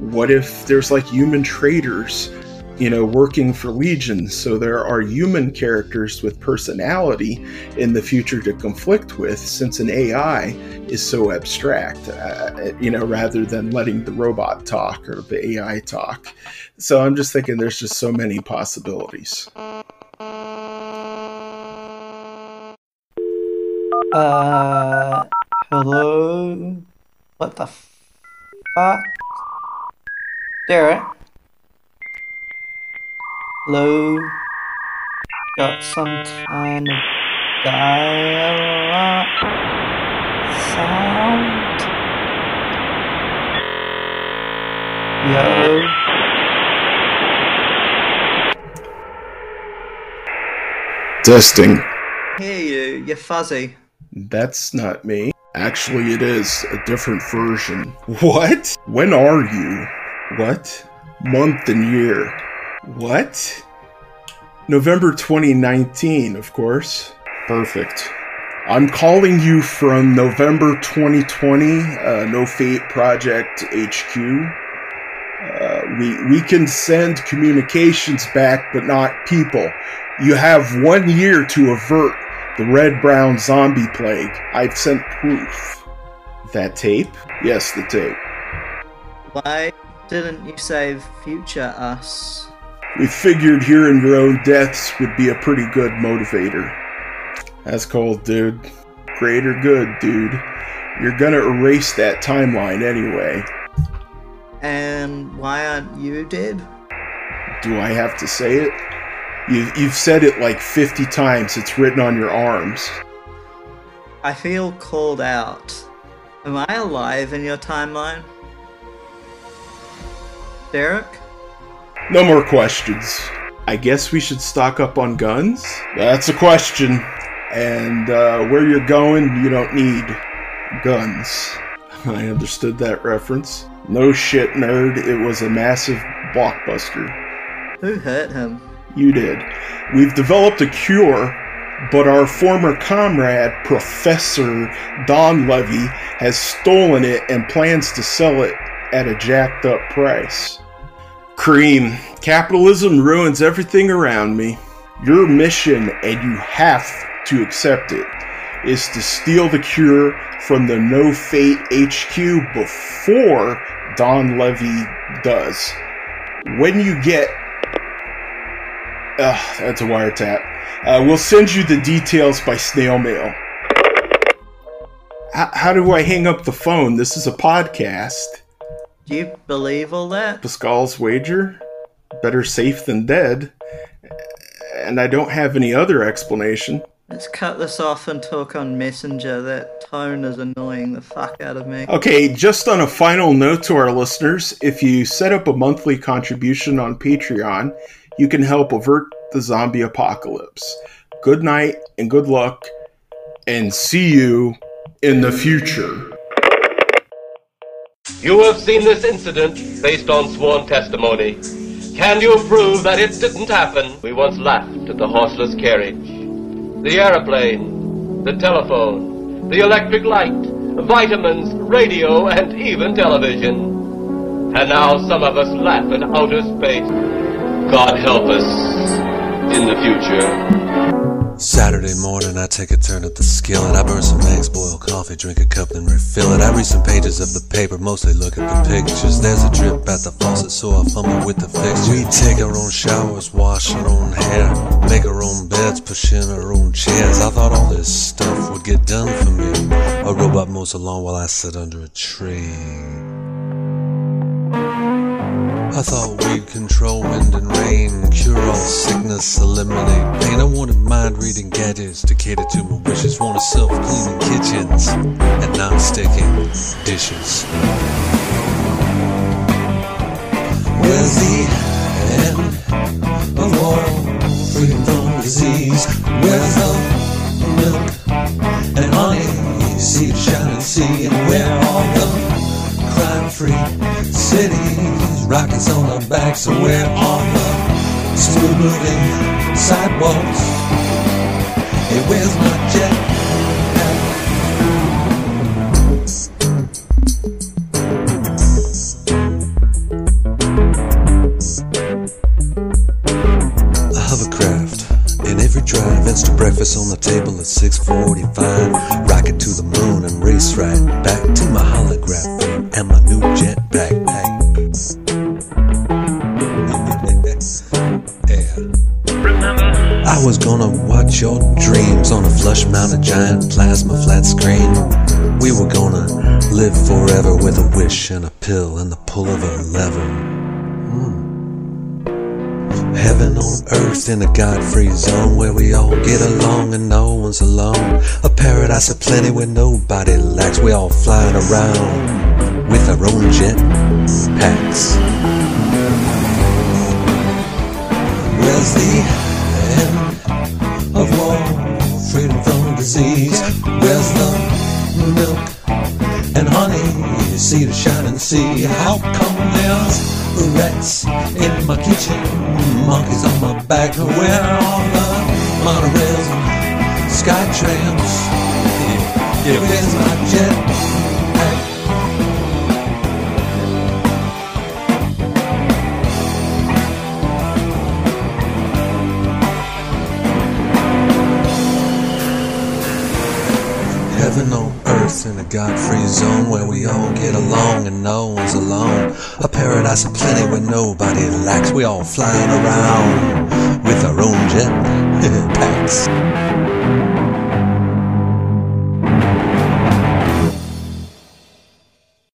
what if there's like human traders, you know, working for Legion? So there are human characters with personality in the future to conflict with, since an AI is so abstract, uh, you know, rather than letting the robot talk or the AI talk. So I'm just thinking there's just so many possibilities. Uh, hello? What the fuck? Derek? Hello? Got some kind of dialogue sound? Yo? Testing. Hear you, you're fuzzy. That's not me. Actually, it is a different version. What? When are you? What? Month and year. What? November 2019, of course. Perfect. I'm calling you from November 2020, uh, No Fate Project HQ. Uh, we we can send communications back, but not people. You have one year to avert the red brown zombie plague. I've sent proof. That tape? Yes, the tape. Why didn't you save future us? We figured hearing your own deaths would be a pretty good motivator. That's cold, dude. Greater good, dude. You're gonna erase that timeline anyway. And why aren't you dead? Do I have to say it? You, you've said it like 50 times. It's written on your arms. I feel called out. Am I alive in your timeline? Derek? No more questions. I guess we should stock up on guns? That's a question. And uh, where you're going, you don't need guns. I understood that reference. No shit, nerd. It was a massive blockbuster. Who hurt him? You did. We've developed a cure, but our former comrade, Professor Don Levy, has stolen it and plans to sell it at a jacked up price. Cream, capitalism ruins everything around me. Your mission, and you have to accept it, is to steal the cure from the No Fate HQ before Don Levy does. When you get Ugh, that's a wiretap. Uh, we'll send you the details by snail mail. H- how do I hang up the phone? This is a podcast. Do you believe all that? Pascal's wager? better safe than dead. And I don't have any other explanation. Let's cut this off and talk on Messenger. That tone is annoying the fuck out of me. Okay, just on a final note to our listeners, if you set up a monthly contribution on Patreon, you can help avert the zombie apocalypse. Good night and good luck, and see you in the future. You have seen this incident based on sworn testimony. Can you prove that it didn't happen? We once laughed at the horseless carriage, the aeroplane, the telephone, the electric light, vitamins, radio, and even television. And now some of us laugh at outer space. God help us in the future. Saturday morning, I take a turn at the skillet. I burn some eggs, boil coffee, drink a cup, then refill it. I read some pages of the paper, mostly look at the pictures. There's a drip at the faucet, so I fumble with the fixture. We take our own showers, wash our own hair, make our own beds, push in our own chairs. I thought all this stuff would get done for me. A robot mows along while I sit under a tree. I thought we'd control wind and rain, cure all sickness, eliminate pain. I wanted mind reading gadgets to cater to my wishes. Wanted self cleaning kitchens and non sticking dishes. Where's the end of all freedom from disease? Where's the milk and honey? See the shining sea and where are the crime free cities, rockets on our backs, so we're on the smooth moving sidewalks. Hey, where's my jet? A hovercraft in every drive, instant breakfast on the table at 6:45. Pill and the pull of a lever. Hmm. Heaven on earth in a God free zone where we all get along and no one's alone. A paradise of plenty where nobody lacks. We all flying around with our own jet packs. Where's the end in my kitchen? Monkeys on my back. Where are on the monorails sky trams? Yeah, where's my jet? Heaven on earth in a God-free zone where we all get along and no one's alone. A paradise plenty where nobody lacks. We all flying around with our own jet packs.